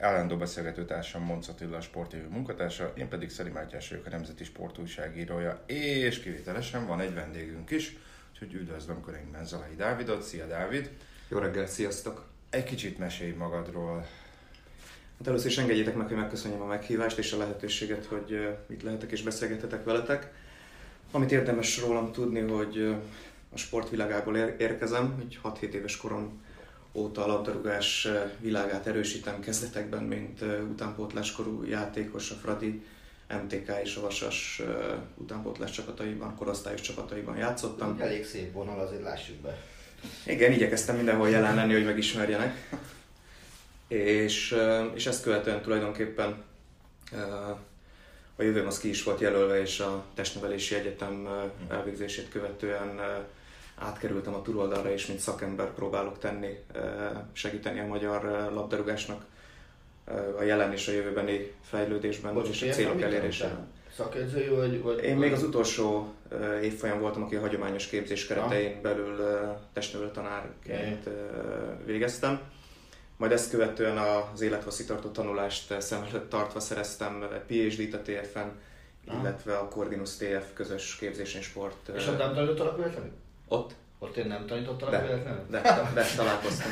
Állandó beszélgető társam Monc Attila, a Sport TV munkatársa, én pedig Szeli Mátyás vagyok, a Nemzeti Sport újságírója, és kivételesen van egy vendégünk is, úgyhogy üdvözlöm körünkben Zalai Dávidot. Szia Dávid! Jó reggelt, sziasztok! Egy kicsit mesélj magadról. Hát először is engedjétek meg, hogy megköszönjem a meghívást és a lehetőséget, hogy itt lehetek és beszélgethetek veletek. Amit érdemes rólam tudni, hogy a sportvilágából érkezem, hogy 6-7 éves korom óta a labdarúgás világát erősítem kezdetekben, mint utánpótláskorú játékos a Fradi, MTK és a Vasas utánpótlás csapataiban, korosztályos csapataiban játszottam. Elég szép vonal, azért lássuk be. Igen, igyekeztem mindenhol jelen lenni, hogy megismerjenek. És, és ezt követően tulajdonképpen a jövőm az ki is volt jelölve, és a testnevelési egyetem elvégzését követően átkerültem a túloldalra, és mint szakember próbálok tenni, segíteni a magyar labdarúgásnak a jelen és a jövőbeni fejlődésben Bocs, és a célok elérésében. Szakedzői vagy, vagy? Én még az utolsó évfolyam voltam, aki a hagyományos képzés keretein ah. belül testnevelő tanárként végeztem. Majd ezt követően az élethosszítartó tanulást szem előtt tartva szereztem PhD-t a TFN, illetve a Cordinus TF közös képzés és sport. És nem tanítottad véletlenül? Ott? Ott én nem tanítottalak de, véletlenül? De, de, de találkoztam.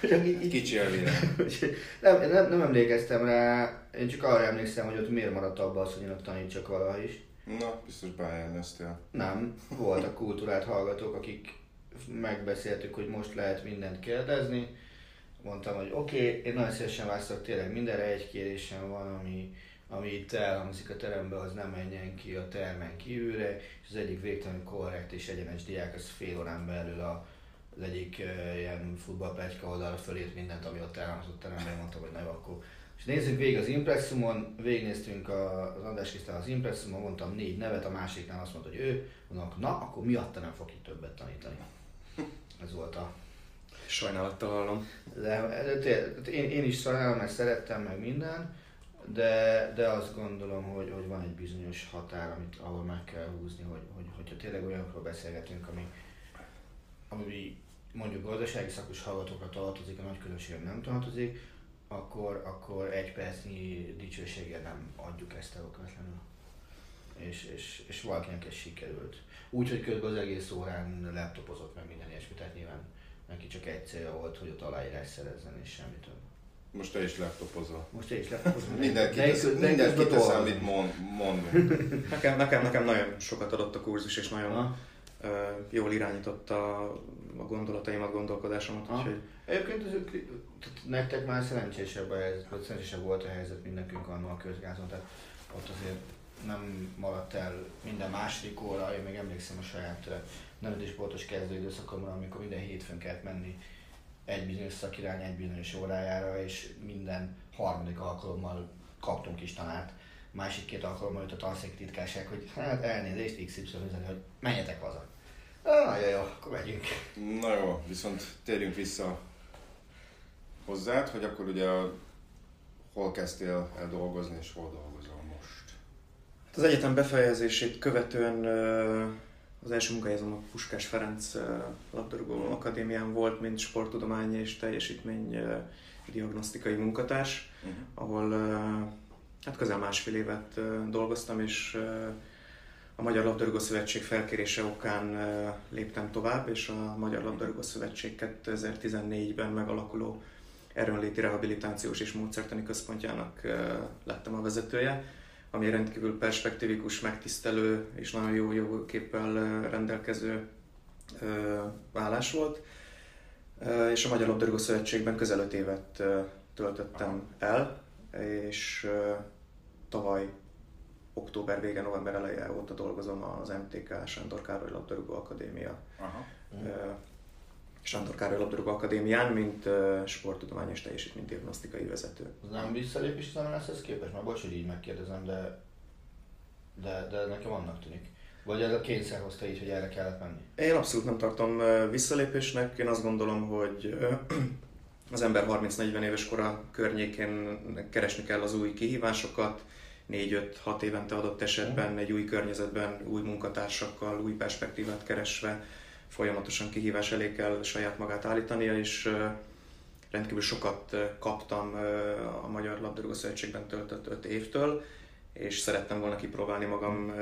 Kicsi elvére. nem, nem, nem, emlékeztem rá, én csak arra emlékszem, hogy ott miért maradt abban az, hogy én ott tanítsak valaha is. Na, biztos bejeleztél. Nem, voltak kultúrát hallgatók, akik megbeszéltük, hogy most lehet mindent kérdezni. Mondtam, hogy oké, okay, én nagyon szívesen válaszolok tényleg mindenre, egy kérésem van, ami, ami itt elhangzik a terembe, az nem menjen ki a termen kívülre, és az egyik végtelenül korrekt és egyenes diák, az fél órán belül a, az egyik uh, ilyen futballplegyka oldalra fölírt mindent, ami ott elhangzott teremben, mondtam, hogy na jó, akkor és nézzük végig az impresszumon, végignéztünk az András Krisztán az impresszumon, mondtam négy nevet, a másiknál azt mondta, hogy ő, mondom, na, akkor miatta nem fog itt többet tanítani. Ez volt a... Sajnálattal hallom. De, de, de, de én, én is sajnálom, mert szerettem meg minden, de, de azt gondolom, hogy, hogy van egy bizonyos határ, amit, ahol meg kell húzni, hogy, hogy, hogyha tényleg olyanokról beszélgetünk, ami, ami mondjuk gazdasági szakos hallgatókra tartozik, a nagy közönség nem tartozik, akkor, akkor egy percnyi dicsőséggel nem adjuk ezt el okvetlenül. És, és, és valakinek ez sikerült. Úgyhogy közben az egész órán laptopozott meg minden ilyesmi, tehát nyilván neki csak egy célja volt, hogy ott aláírás szerezzen és semmi több. Most te is laptopozol. Most te is laptopozol. Mindenki, tesz, mindenki tesz, amit mond, mondunk. nekem, nekem, nekem nagyon sokat adott a kurzus, és nagyon uh, jól irányította a gondolataimat, gondolkodásomat. Úgyhogy... Egyébként ez, nektek már szerencsésebb vagy szerencsésebb volt a helyzet, mint nekünk annól a közgázon, tehát ott azért nem maradt el minden második óra, én még emlékszem a saját nemzeti sportos kezdőidőszakomra, amikor minden hétfőn kellett menni egy bizonyos szakirány egy bizonyos órájára, és minden harmadik alkalommal kaptunk is tanárt. Másik két alkalommal jött a tanszék titkárság, hogy hát elnézést XY üzeni, hogy menjetek haza. Ah, jó, jó, akkor megyünk. Na jó, viszont térjünk vissza hozzád, hogy akkor ugye a, hol kezdtél el dolgozni, és hol dolgozol most? Hát az egyetem befejezését követően az első munkahelyezem a Puskás Ferenc labdarúgó akadémián volt, mint sporttudományi és teljesítmény diagnosztikai munkatárs, uh-huh. ahol hát közel másfél évet dolgoztam, és a Magyar Labdarúgó Szövetség felkérése okán léptem tovább, és a Magyar Labdarúgó Szövetség 2014-ben megalakuló erőnléti rehabilitációs és módszertani központjának lettem a vezetője, ami rendkívül perspektívikus, megtisztelő és nagyon jó jogképpel rendelkező állás volt. És a Magyar Labdarúgó Szövetségben közel 5 évet töltöttem el, és tavaly október vége, november eleje óta dolgozom az MTK Sándor Károly Labdarúgó Akadémia. Aha. Sándor Károly Labdarúgó Akadémián, mint sporttudomány és teljesítménydiagnosztikai vezető. Az nem visszalépés az MNS-hez képest? Már bocs, hogy így megkérdezem, de, de, de nekem annak tűnik. Vagy ez a kényszer hozta így, hogy erre kellett menni? Én abszolút nem tartom visszalépésnek. Én azt gondolom, hogy az ember 30-40 éves kora környékén keresni kell az új kihívásokat, 4-5-6 évente adott esetben egy új környezetben, új munkatársakkal, új perspektívát keresve folyamatosan kihívás elé kell saját magát állítania, és rendkívül sokat kaptam a Magyar Labdarúgó Szövetségben töltött 5 évtől, és szerettem volna kipróbálni magam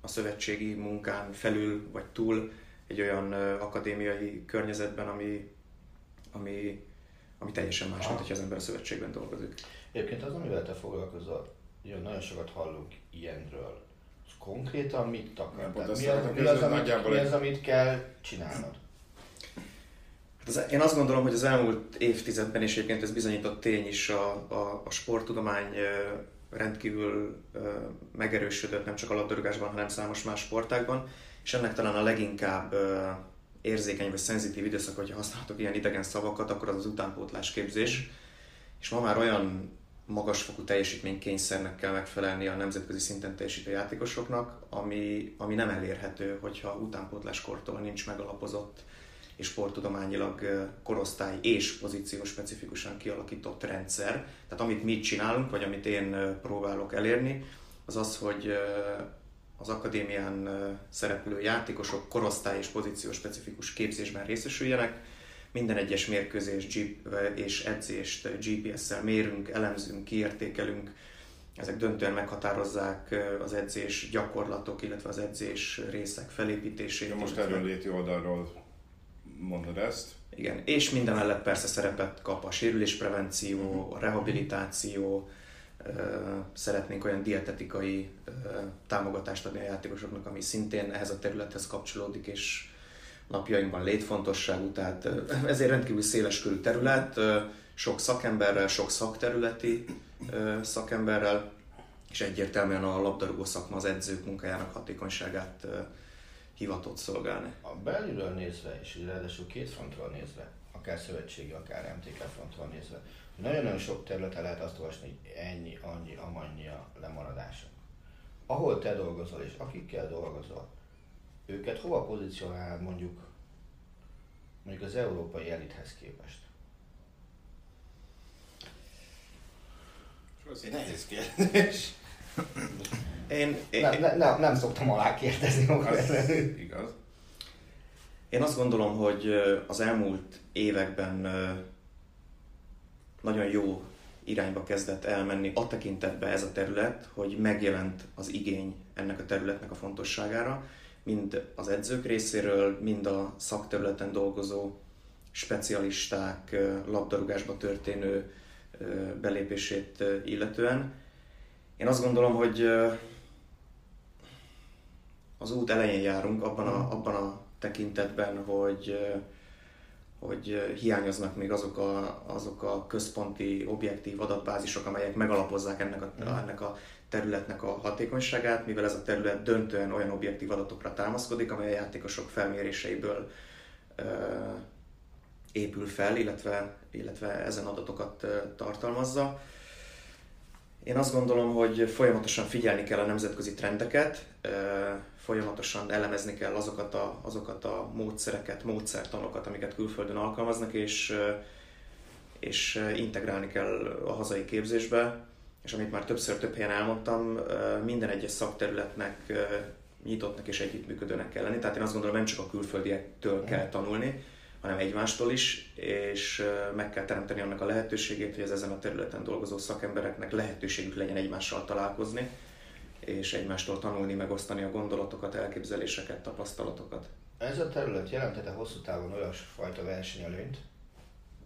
a szövetségi munkán felül vagy túl egy olyan akadémiai környezetben, ami, ami, ami teljesen más, mint hogy az ember a szövetségben dolgozik. Egyébként az, amivel te foglalkozol, nagyon sokat hallunk ilyenről. Konkrétan mit takar? Mi, az, mi, az, amit, mi az, amit kell csinálnod? Hát én azt gondolom, hogy az elmúlt évtizedben, és egyébként ez bizonyított tény is, a, a, a sporttudomány rendkívül megerősödött nem csak a labdarúgásban, hanem számos más sportágban, és ennek talán a leginkább érzékeny vagy szenzitív időszak, hogyha használhatok ilyen idegen szavakat, akkor az az utánpótlás képzés. És ma már olyan magasfokú teljesítménykényszernek kell megfelelni a nemzetközi szinten teljesítő játékosoknak, ami, ami nem elérhető, hogyha utánpótláskortól nincs megalapozott és sporttudományilag korosztály és pozíció specifikusan kialakított rendszer. Tehát amit mi csinálunk, vagy amit én próbálok elérni, az az, hogy az akadémián szereplő játékosok korosztály és pozíció specifikus képzésben részesüljenek, minden egyes mérkőzés és edzést GPS-szel mérünk, elemzünk, kiértékelünk, ezek döntően meghatározzák az edzés gyakorlatok, illetve az edzés részek felépítését. Ja, most erről léti oldalról mondod ezt. Igen, és minden mellett persze szerepet kap a sérülésprevenció, a rehabilitáció, szeretnénk olyan dietetikai támogatást adni a játékosoknak, ami szintén ehhez a területhez kapcsolódik, és napjainkban létfontosságú, tehát ezért rendkívül széleskörű terület, sok szakemberrel, sok szakterületi szakemberrel, és egyértelműen a labdarúgó szakma az edzők munkájának hatékonyságát hivatott szolgálni. A belülről nézve, és ráadásul két frontról nézve, akár szövetségi, akár MTK frontról nézve, nagyon-nagyon sok területen lehet azt olvasni, hogy ennyi, annyi, amannyi a lemaradása. Ahol te dolgozol, és akikkel dolgozol, őket hova pozícionál mondjuk mondjuk az európai elithez képest? Ez egy nehéz kérdés. Én, én, nem, nem, nem, nem szoktam alá kérdezni az, Igaz. Én azt gondolom, hogy az elmúlt években nagyon jó irányba kezdett elmenni a tekintetbe ez a terület, hogy megjelent az igény ennek a területnek a fontosságára, mind az edzők részéről, mind a szakterületen dolgozó specialisták labdarúgásba történő belépését illetően. Én azt gondolom, hogy az út elején járunk abban a, abban a tekintetben, hogy, hogy hiányoznak még azok a, azok a központi, objektív adatbázisok, amelyek megalapozzák ennek a, ennek a területnek a hatékonyságát, mivel ez a terület döntően olyan objektív adatokra támaszkodik, amely a játékosok felméréseiből ö, épül fel, illetve, illetve ezen adatokat ö, tartalmazza. Én azt gondolom, hogy folyamatosan figyelni kell a nemzetközi trendeket, ö, folyamatosan elemezni kell azokat a, azokat a módszereket, módszertanokat, amiket külföldön alkalmaznak, és, és integrálni kell a hazai képzésbe és amit már többször több helyen elmondtam, minden egyes szakterületnek nyitottnak és együttműködőnek kell lenni. Tehát én azt gondolom, nem csak a külföldiektől kell tanulni, hanem egymástól is, és meg kell teremteni annak a lehetőségét, hogy az ezen a területen dolgozó szakembereknek lehetőségük legyen egymással találkozni, és egymástól tanulni, megosztani a gondolatokat, elképzeléseket, tapasztalatokat. Ez a terület jelentette hosszú távon olyasfajta versenyelőnyt,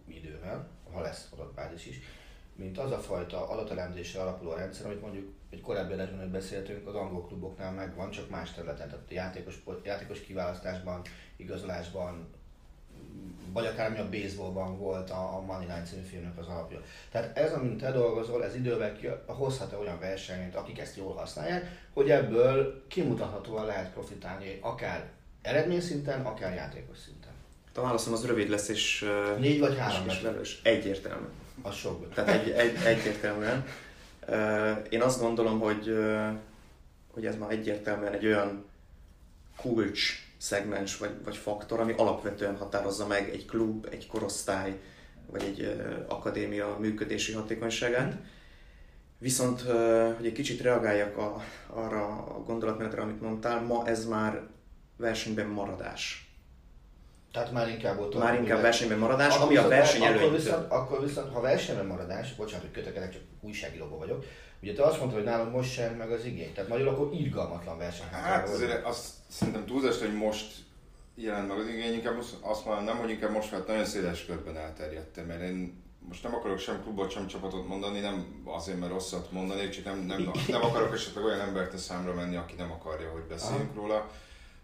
idővel, ha lesz adatbázis is, mint az a fajta adatelemzésre alapuló rendszer, amit mondjuk egy korábbi adásban, hogy beszéltünk, az angol kluboknál megvan, csak más területen, tehát a játékos, játékos kiválasztásban, igazolásban, vagy akár mi a baseballban volt a, a Money Line című filmnek az alapja. Tehát ez, amint te dolgozol, ez idővel ki, hozhat -e olyan versenyt, akik ezt jól használják, hogy ebből kimutathatóan lehet profitálni akár eredményszinten, akár játékos szinten. A válaszom az rövid lesz, és... Négy vagy három és, és egyértelmű. Az sok. Tehát egy, egy, egyértelműen. Én azt gondolom, hogy, hogy ez már egyértelműen egy olyan kulcs szegmens vagy, vagy faktor, ami alapvetően határozza meg egy klub, egy korosztály, vagy egy akadémia működési hatékonyságát. Viszont, hogy egy kicsit reagáljak a, arra a gondolatmenetre, amit mondtál, ma ez már versenyben maradás. Tehát már inkább ott Már inkább versenyben maradás, ami a verseny akkor akkor viszont, akkor viszont, ha versenyben maradás, bocsánat, hogy kötekedek, csak újságíróban vagyok, Ugye te azt mondtad, hogy nálunk most sem meg az igény. Tehát magyarul akkor irgalmatlan verseny. Hát azért azt szerintem túlzást, hogy most jelent meg az igény, inkább azt mondom, nem, hogy inkább most már nagyon széles körben elterjedte, mert én most nem akarok sem klubot, sem csapatot mondani, nem azért, mert rosszat mondani, csak nem, nem, nem akarok esetleg olyan embert a számra menni, aki nem akarja, hogy beszéljünk Aha. róla.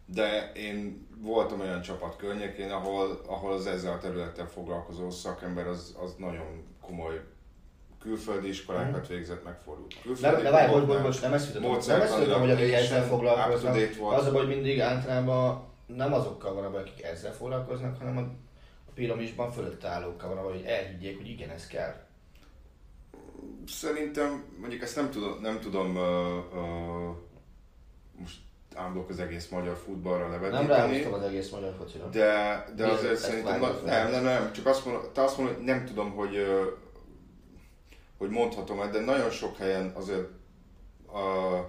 De én voltam olyan csapat környékén, ahol, ahol az ezzel a területtel foglalkozó szakember az, az nagyon komoly külföldi iskolákat mhm. végzett, megfordult. Külföldi de, de várj, hogy most nem ezt jutott, nem ezt jutott, hogy akik ezzel foglalkoznak, az a baj, hogy mindig általában nem azokkal van, akik ezzel foglalkoznak, hanem a piramisban fölött állókkal van, hogy elhiggyék, hogy igen, ez kell. Szerintem, mondjuk ezt nem tudom, nem tudom uh, uh, most ámblok az egész magyar futballra levetíteni. Nem ráhoztam az egész magyar focira. De, de azért szerintem, na, nem, nem, nem, csak azt mondom, te azt mondod, hogy nem tudom, hogy hogy mondhatom de nagyon sok helyen azért a,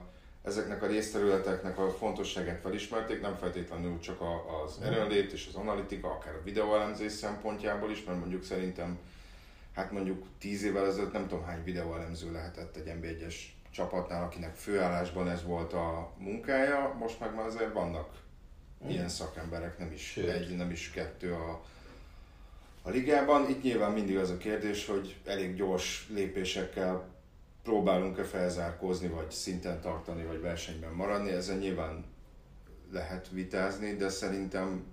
ezeknek a részterületeknek a fontosságát felismerték, nem feltétlenül csak a, az erőnlét és az analitika, akár a videóelemzés szempontjából is, mert mondjuk szerintem, hát mondjuk tíz évvel ezelőtt nem tudom hány videóelemző lehetett egy NB1-es csapatnál, akinek főállásban ez volt a munkája, most meg már azért vannak mm. ilyen szakemberek, nem is Sőt. egy, nem is kettő a, a ligában. Itt nyilván mindig az a kérdés, hogy elég gyors lépésekkel próbálunk-e felzárkózni, vagy szinten tartani, vagy versenyben maradni. Ezen nyilván lehet vitázni, de szerintem,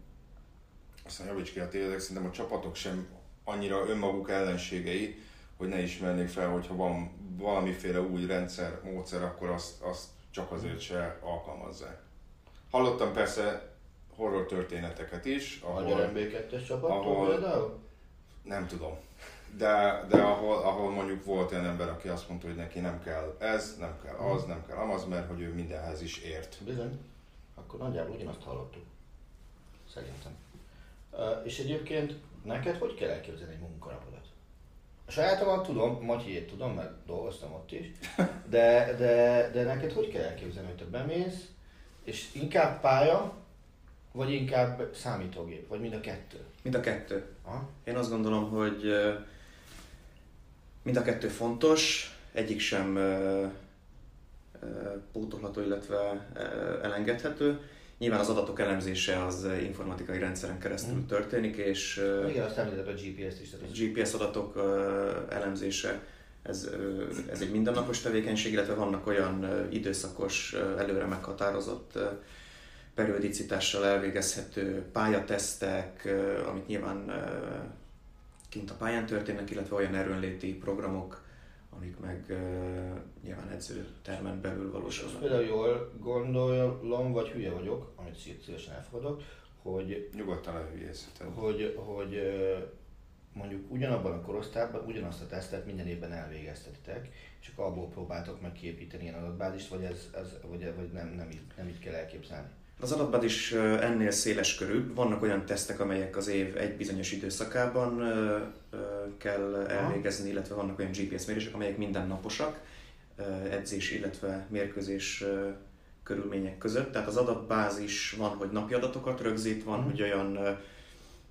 aztán javíts ki a tényleg, szerintem a csapatok sem annyira önmaguk ellenségei, hogy ne ismernék fel, hogyha van valamiféle új rendszer, módszer, akkor azt, azt csak azért se alkalmazzák. Hallottam persze horror történeteket is. Ahol, Magyar MB2-es csapattól például? Nem tudom. De, de ahol, ahol mondjuk volt olyan ember, aki azt mondta, hogy neki nem kell ez, nem kell az, nem kell amaz, mert hogy ő mindenhez is ért. Bizony. Akkor nagyjából ugyanazt hallottuk. Szerintem. Uh, és egyébként neked hogy kell elképzelni egy munkanapodat? A sajátomat tudom, Matyiét tudom, mert dolgoztam ott is, de, de, de neked hogy kell elképzelni, hogy te bemész, és inkább pálya, vagy inkább számítógép, vagy mind a kettő? Mind a kettő. Aha. Én azt gondolom, hogy mind a kettő fontos, egyik sem pótolható, illetve elengedhető. Nyilván az adatok elemzése az informatikai rendszeren keresztül mm. történik, és Igen, azt említett a GPS-t is. A GPS adatok elemzése, ez, ez egy mindennapos tevékenység, illetve vannak olyan időszakos, előre meghatározott periodicitással elvégezhető pályatesztek, amit nyilván kint a pályán történnek, illetve olyan erőnléti programok, amik meg nyilván edzőtermen belül valósulnak. És például jól gondolom, vagy hülye vagyok, amit szívesen elfogadok, hogy... Nyugodtan elhülyézheted. Hogy, hogy mondjuk ugyanabban a korosztályban ugyanazt a tesztet minden évben elvégeztetitek, akkor abból próbáltok meg kiépíteni ilyen adatbázist, vagy, ez, ez, vagy, vagy nem, nem, így, nem így kell elképzelni? Az adatban is ennél széles körül. Vannak olyan tesztek, amelyek az év egy bizonyos időszakában kell elvégezni, illetve vannak olyan GPS mérések, amelyek mindennaposak, edzés, illetve mérkőzés körülmények között. Tehát az adatbázis van, hogy napi adatokat rögzít, van, mm. hogy olyan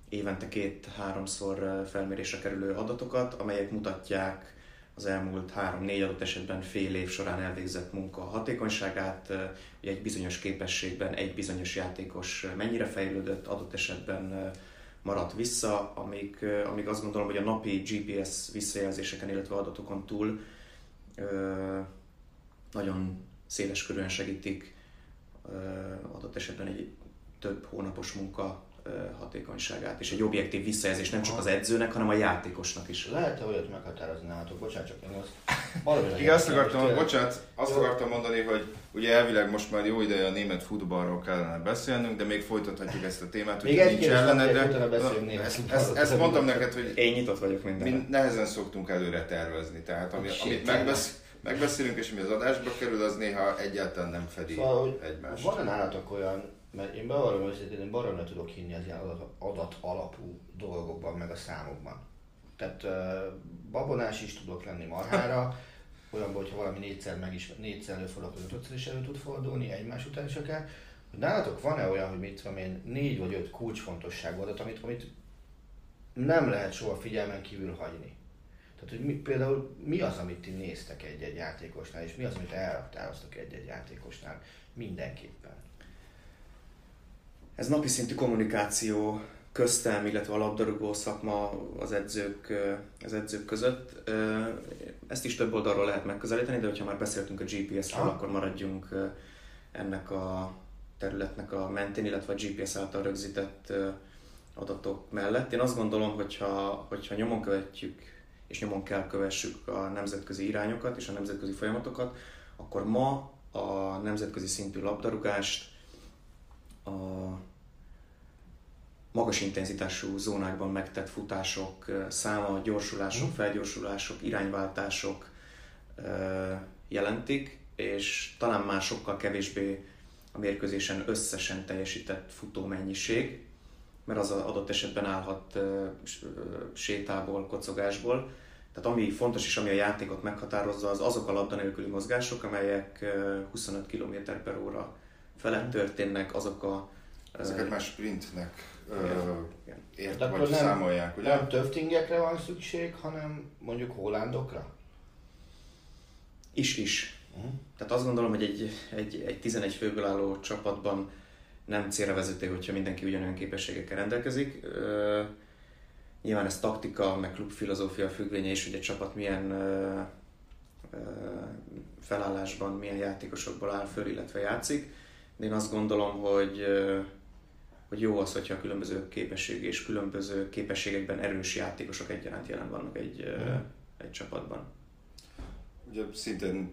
évente két-háromszor felmérésre kerülő adatokat, amelyek mutatják az elmúlt három-négy adott esetben fél év során elvégzett munka hatékonyságát, hogy egy bizonyos képességben egy bizonyos játékos mennyire fejlődött, adott esetben maradt vissza, amíg, amíg azt gondolom, hogy a napi GPS visszajelzéseken, illetve adatokon túl nagyon széles körülön segítik adott esetben egy több hónapos munka hatékonyságát, és egy objektív visszajelzés nem csak az edzőnek, hanem a játékosnak is. Lehet-e olyat meghatározni nálatok? Bocsánat, csak én azt... Igen, azt akartam, bocsánat, azt akartam mondani, hogy ugye elvileg most már jó ideje a német futballról kellene beszélnünk, de még folytathatjuk ezt a témát, hogy nincs ellene, de ezt, ezt, ezt, mondtam neked, hogy én nyitott vagyok mindenre. Mi nehezen szoktunk előre tervezni, tehát ami, amit megbesz, megbeszélünk és ami az adásba kerül, az néha egyáltalán nem fedi szóval, egymást. Van-e nálatok olyan mert én bevallom őszintén, én baromra tudok hinni az ilyen adat, adat alapú dolgokban, meg a számokban. Tehát babonás is tudok lenni marhára, olyan, hogyha valami négyszer, meg is, négyszer előfordul, akkor ötödszer is elő tud fordulni, egymás után is akár. Hogy nálatok van-e olyan, hogy mit tudom én, négy vagy öt kulcsfontosságú adat, amit, amit nem lehet soha figyelmen kívül hagyni? Tehát, hogy mi, például mi az, amit ti néztek egy-egy játékosnál, és mi az, amit elraktároztak egy-egy játékosnál mindenképpen? Ez napi szintű kommunikáció köztem, illetve a labdarúgó szakma az edzők, az edzők között. Ezt is több oldalról lehet megközelíteni, de hogyha már beszéltünk a GPS-ről, akkor maradjunk ennek a területnek a mentén, illetve a GPS által rögzített adatok mellett. Én azt gondolom, hogyha, hogyha nyomon követjük, és nyomon kell kövessük a nemzetközi irányokat és a nemzetközi folyamatokat, akkor ma a nemzetközi szintű labdarúgást a magas intenzitású zónákban megtett futások száma, gyorsulások, mhm. felgyorsulások, irányváltások jelentik, és talán már sokkal kevésbé a mérkőzésen összesen teljesített futómennyiség, mert az adott esetben állhat sétából, kocogásból. Tehát ami fontos és ami a játékot meghatározza, az azok a labda nélküli mozgások, amelyek 25 km per óra felett mhm. történnek, azok a... Ezeket már sprintnek ért, vagy nem, számolják, ugye? Nem töftingekre van szükség, hanem mondjuk hollandokra? Is, is. Uh-huh. Tehát azt gondolom, hogy egy, egy, egy 11 főből álló csapatban nem célra vezető, hogyha mindenki ugyanolyan képességekkel rendelkezik. Uh, nyilván ez taktika, meg klubfilozófia függvénye is, hogy egy csapat milyen uh, uh, felállásban, milyen játékosokból áll föl, illetve játszik. De én azt gondolom, hogy uh, hogy jó az, hogyha különböző képesség és különböző képességekben erős játékosok egyaránt jelen vannak egy, mm. egy csapatban. Ugye szintén,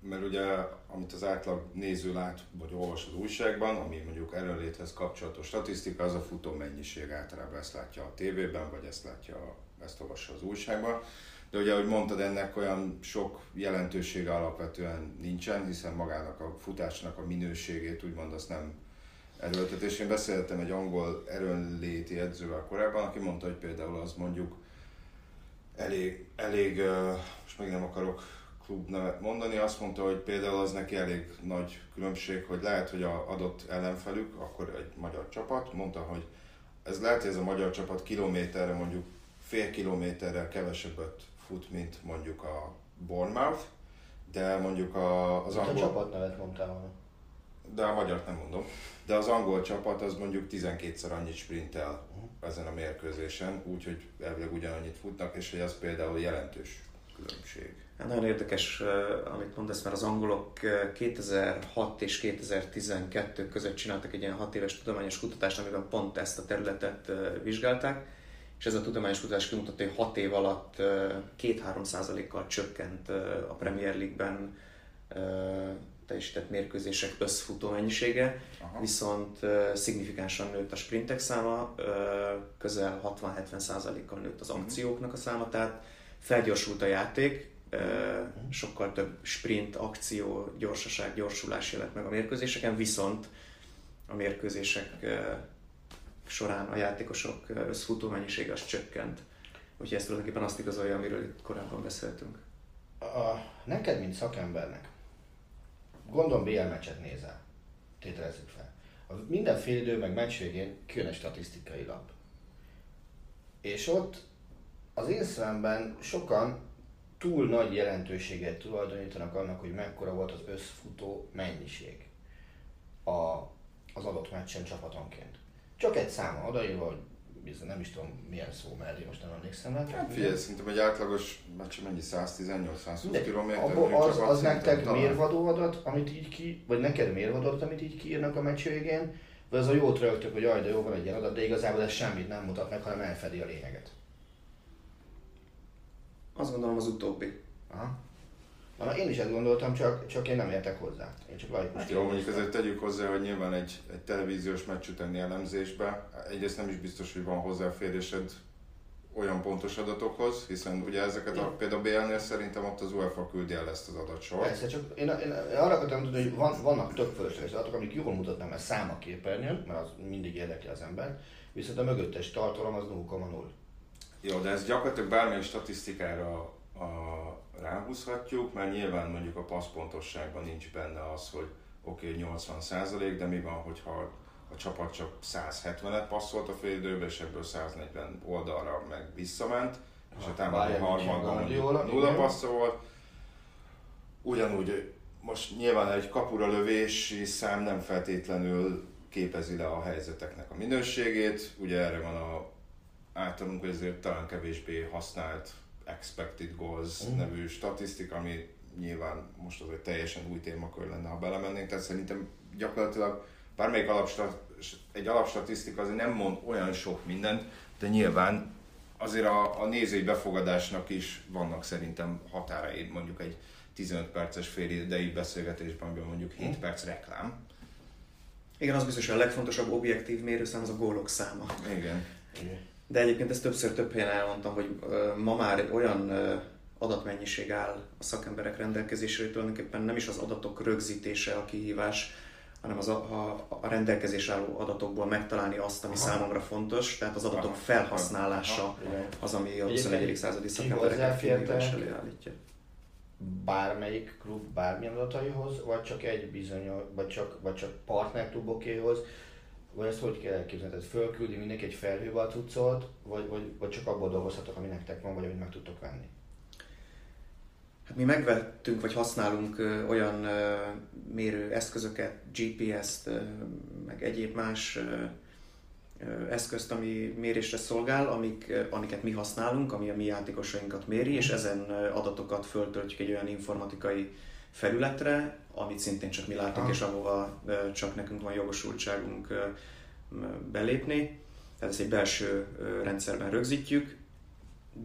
mert ugye amit az átlag néző lát, vagy olvas az újságban, ami mondjuk erőnléthez kapcsolatos statisztika, az a futó mennyiség általában ezt látja a tévében, vagy ezt látja, ezt olvassa az újságban. De ugye, ahogy mondtad, ennek olyan sok jelentősége alapvetően nincsen, hiszen magának a futásnak a minőségét úgymond azt nem erőltetés. Én beszéltem egy angol erőnléti edzővel korábban, aki mondta, hogy például az mondjuk elég, elég most meg nem akarok klub nevet mondani, azt mondta, hogy például az neki elég nagy különbség, hogy lehet, hogy a adott ellenfelük, akkor egy magyar csapat, mondta, hogy ez lehet, hogy ez a magyar csapat kilométerre, mondjuk fél kilométerrel kevesebbet fut, mint mondjuk a Bournemouth, de mondjuk a, az angol... A csapat nevet mondtál volna. De a magyar nem mondom de az angol csapat az mondjuk 12-szer annyit sprintel ezen a mérkőzésen, úgyhogy elvileg ugyanannyit futnak, és hogy az például jelentős különbség. Hát nagyon érdekes, amit mondasz, mert az angolok 2006 és 2012 között csináltak egy ilyen 6 éves tudományos kutatást, amiben pont ezt a területet vizsgálták, és ez a tudományos kutatás kimutatta, hogy 6 év alatt 2-3 százalékkal csökkent a Premier League-ben teljesített mérkőzések összfutó mennyisége, Aha. viszont uh, szignifikánsan nőtt a sprintek száma, uh, közel 60-70%-kal nőtt az mhm. akcióknak a száma, tehát felgyorsult a játék, uh, sokkal több sprint, akció, gyorsaság, gyorsulás jelent meg a mérkőzéseken, viszont a mérkőzések uh, során a játékosok összfutó mennyisége az csökkent. Úgyhogy ez tulajdonképpen azt igazolja, amiről itt korábban beszéltünk. A, neked, mint szakembernek, Gondolom BL meccset nézel. Tételezzük fel. A minden fél idő meg meccs végén kijön egy statisztikai lap. És ott az én szemben sokan túl nagy jelentőséget tulajdonítanak annak, hogy mekkora volt az összfutó mennyiség a, az adott meccsen csapatonként. Csak egy száma odaírva, hogy bizony, nem is tudom milyen szó mellé, most nem emlékszem rá. Hát figyelj, szerintem egy átlagos meccs mennyi 118-120 km. Abba az, az nektek mérvadó adat, amit így ki, vagy neked mérvadó adat, amit így kiírnak a meccs végén, vagy az a jót rögtök, hogy jaj, de jó van egy ilyen adat, de igazából ez semmit nem mutat meg, hanem elfedi a lényeget. Azt gondolom az utóbbi. Aha. Na, én is ezt gondoltam, csak, csak én nem értek hozzá. Én csak laikus. Hát jó, mondjuk azért tegyük hozzá, hogy nyilván egy, egy televíziós meccs utáni elemzésbe egyrészt nem is biztos, hogy van hozzáférésed olyan pontos adatokhoz, hiszen ugye ezeket a, például BL-nél szerintem ott az UEFA küldi el ezt az adatsort. Persze, csak én, én, arra akartam tudni, hogy van, vannak tök fölösleges adatok, amik jól mutatnak, mert szám a képernyőn, mert az mindig érdekli az ember, viszont a mögöttes tartalom az 0,0. Jó, de ez gyakorlatilag bármilyen statisztikára a, ráhúzhatjuk, mert nyilván mondjuk a passzpontosságban nincs benne az, hogy oké, okay, 80 százalék, de mi van, hogyha a csapat csak 170-et passzolt a félidőbe, és ebből 140 oldalra meg visszament, és a támadó harmadban nulla passza volt. Ugyanúgy most nyilván egy kapura lövési szám nem feltétlenül képezi le a helyzeteknek a minőségét, ugye erre van a általunk ezért talán kevésbé használt expected goals mm. nevű statisztika, ami nyilván most az egy teljesen új témakör lenne, ha belemennénk, tehát szerintem gyakorlatilag bármelyik alapstat, egy alapstatisztika azért nem mond olyan sok mindent, de nyilván azért a, a nézői befogadásnak is vannak szerintem határai, mondjuk egy 15 perces fél idei beszélgetésben, mondjuk 7 hmm. perc reklám. Igen, az biztos, hogy a legfontosabb objektív mérőszám az a gólok száma. Igen. Igen. De egyébként ezt többször több helyen elmondtam, hogy ma már olyan adatmennyiség áll a szakemberek rendelkezésre, hogy tulajdonképpen nem is az adatok rögzítése a kihívás, hanem az a, a, a rendelkezés álló adatokból megtalálni azt, ami Aha. számomra fontos, tehát az adatok Aha. felhasználása Aha. az, ami a 21. századi szakembereket kihívás elé állítja. Bármelyik klub bármilyen adataihoz, vagy csak egy bizonyos, vagy csak, vagy csak partnerklubokéhoz, vagy ezt hogy kell elképzelni? Tehát fölküldi mindenki egy felhőbe a cuccot, vagy, vagy, vagy csak abból dolgozhatok, ami nektek van, vagy amit meg tudtok venni? Hát mi megvettünk, vagy használunk ö, olyan ö, mérő eszközöket, GPS-t, ö, meg egyéb más ö, eszközt, ami mérésre szolgál, amik, amiket mi használunk, ami a mi játékosainkat méri, és ezen adatokat föltöltjük egy olyan informatikai felületre, amit szintén csak mi látunk, ah. és ahova csak nekünk van jogosultságunk belépni. Tehát ezt egy belső rendszerben rögzítjük,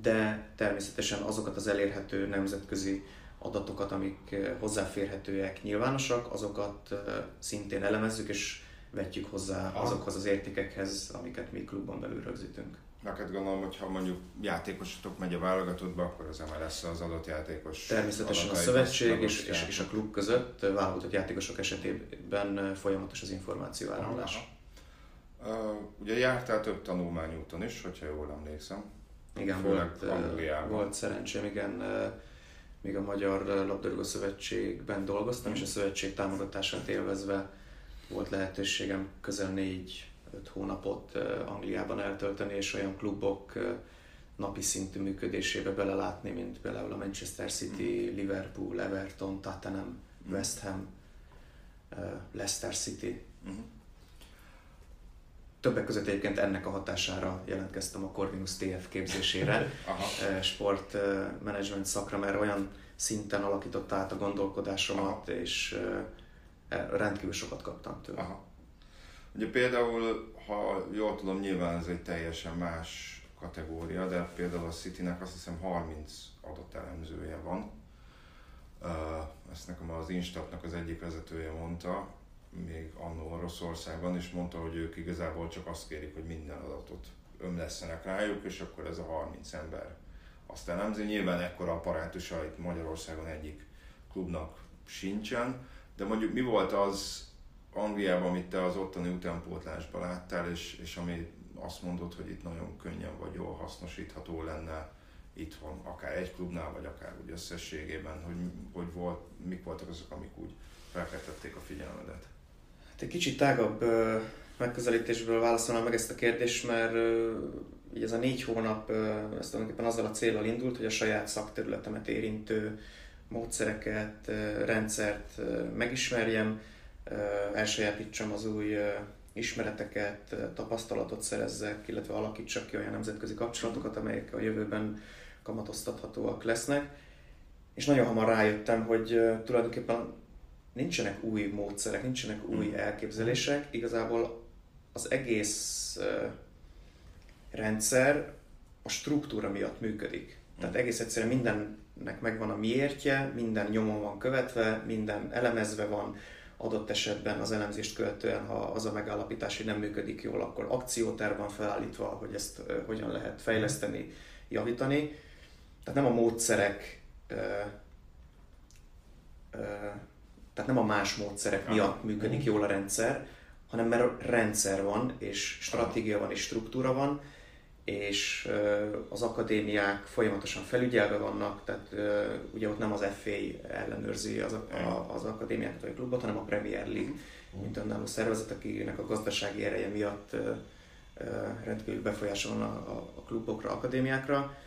de természetesen azokat az elérhető nemzetközi adatokat, amik hozzáférhetőek, nyilvánosak, azokat szintén elemezzük, és vetjük hozzá azokhoz az értékekhez, amiket mi klubban belül rögzítünk. Neked gondolom, hogy ha mondjuk játékosotok megy a válogatottba, akkor az MLS az adott játékos Természetesen a szövetség és, és, és, a klub között válogatott játékosok esetében folyamatos az információ áramlás. Uh, ugye jártál több tanulmányúton is, hogyha jól emlékszem. Igen, volt, volt szerencsém, igen, még a Magyar Labdarúgó Szövetségben dolgoztam, mm. és a szövetség támogatását élvezve volt lehetőségem közel négy öt hónapot Angliában eltölteni, és olyan klubok napi szintű működésébe belelátni, mint például a Manchester City, mm. Liverpool, Everton, Tottenham, mm. West Ham, Leicester City. Mm. Többek között egyébként ennek a hatására jelentkeztem a Corvinus TF képzésére, sportmenedzsment szakra, mert olyan szinten alakította át a gondolkodásomat, Aha. és rendkívül sokat kaptam tőle. Aha. Ugye például, ha jól tudom, nyilván ez egy teljesen más kategória, de például a Citynek azt hiszem 30 adott elemzője van. Ezt nekem az Instatnak az egyik vezetője mondta, még annó Oroszországban, és mondta, hogy ők igazából csak azt kérik, hogy minden adatot ömlesztenek rájuk, és akkor ez a 30 ember azt elemzi. Nyilván ekkora apparátusa itt Magyarországon egyik klubnak sincsen, de mondjuk mi volt az Angliában, amit te az ottani utánpótlásban láttál, és, és ami azt mondod, hogy itt nagyon könnyen vagy jól hasznosítható lenne itthon, akár egy klubnál, vagy akár úgy összességében, hogy, hogy volt, mik voltak azok, amik úgy felkeltették a figyelmedet? Hát egy kicsit tágabb megközelítésből válaszolnám meg ezt a kérdést, mert uh, ez a négy hónap ezt tulajdonképpen azzal a célral indult, hogy a saját szakterületemet érintő módszereket, rendszert megismerjem, elsajátítsam az új ismereteket, tapasztalatot szerezzek, illetve alakítsak ki olyan nemzetközi kapcsolatokat, amelyek a jövőben kamatoztathatóak lesznek. És nagyon hamar rájöttem, hogy tulajdonképpen nincsenek új módszerek, nincsenek új hmm. elképzelések, igazából az egész rendszer a struktúra miatt működik. Tehát egész egyszerűen mindennek megvan a miértje, minden nyomon van követve, minden elemezve van, adott esetben az elemzést követően, ha az a megállapítás, hogy nem működik jól, akkor akcióterv van felállítva, hogy ezt hogyan lehet fejleszteni, javítani. Tehát nem a módszerek, tehát nem a más módszerek miatt működik mhm. jól a rendszer, hanem mert rendszer van, és stratégia van, és struktúra van, és az akadémiák folyamatosan felügyelve vannak, tehát ugye ott nem az FA ellenőrzi az, a, az akadémiákat vagy a klubot, hanem a Premier League, mhm. mint önálló szervezet, akinek a gazdasági ereje miatt rendkívül befolyása van a, a, a klubokra, akadémiákra,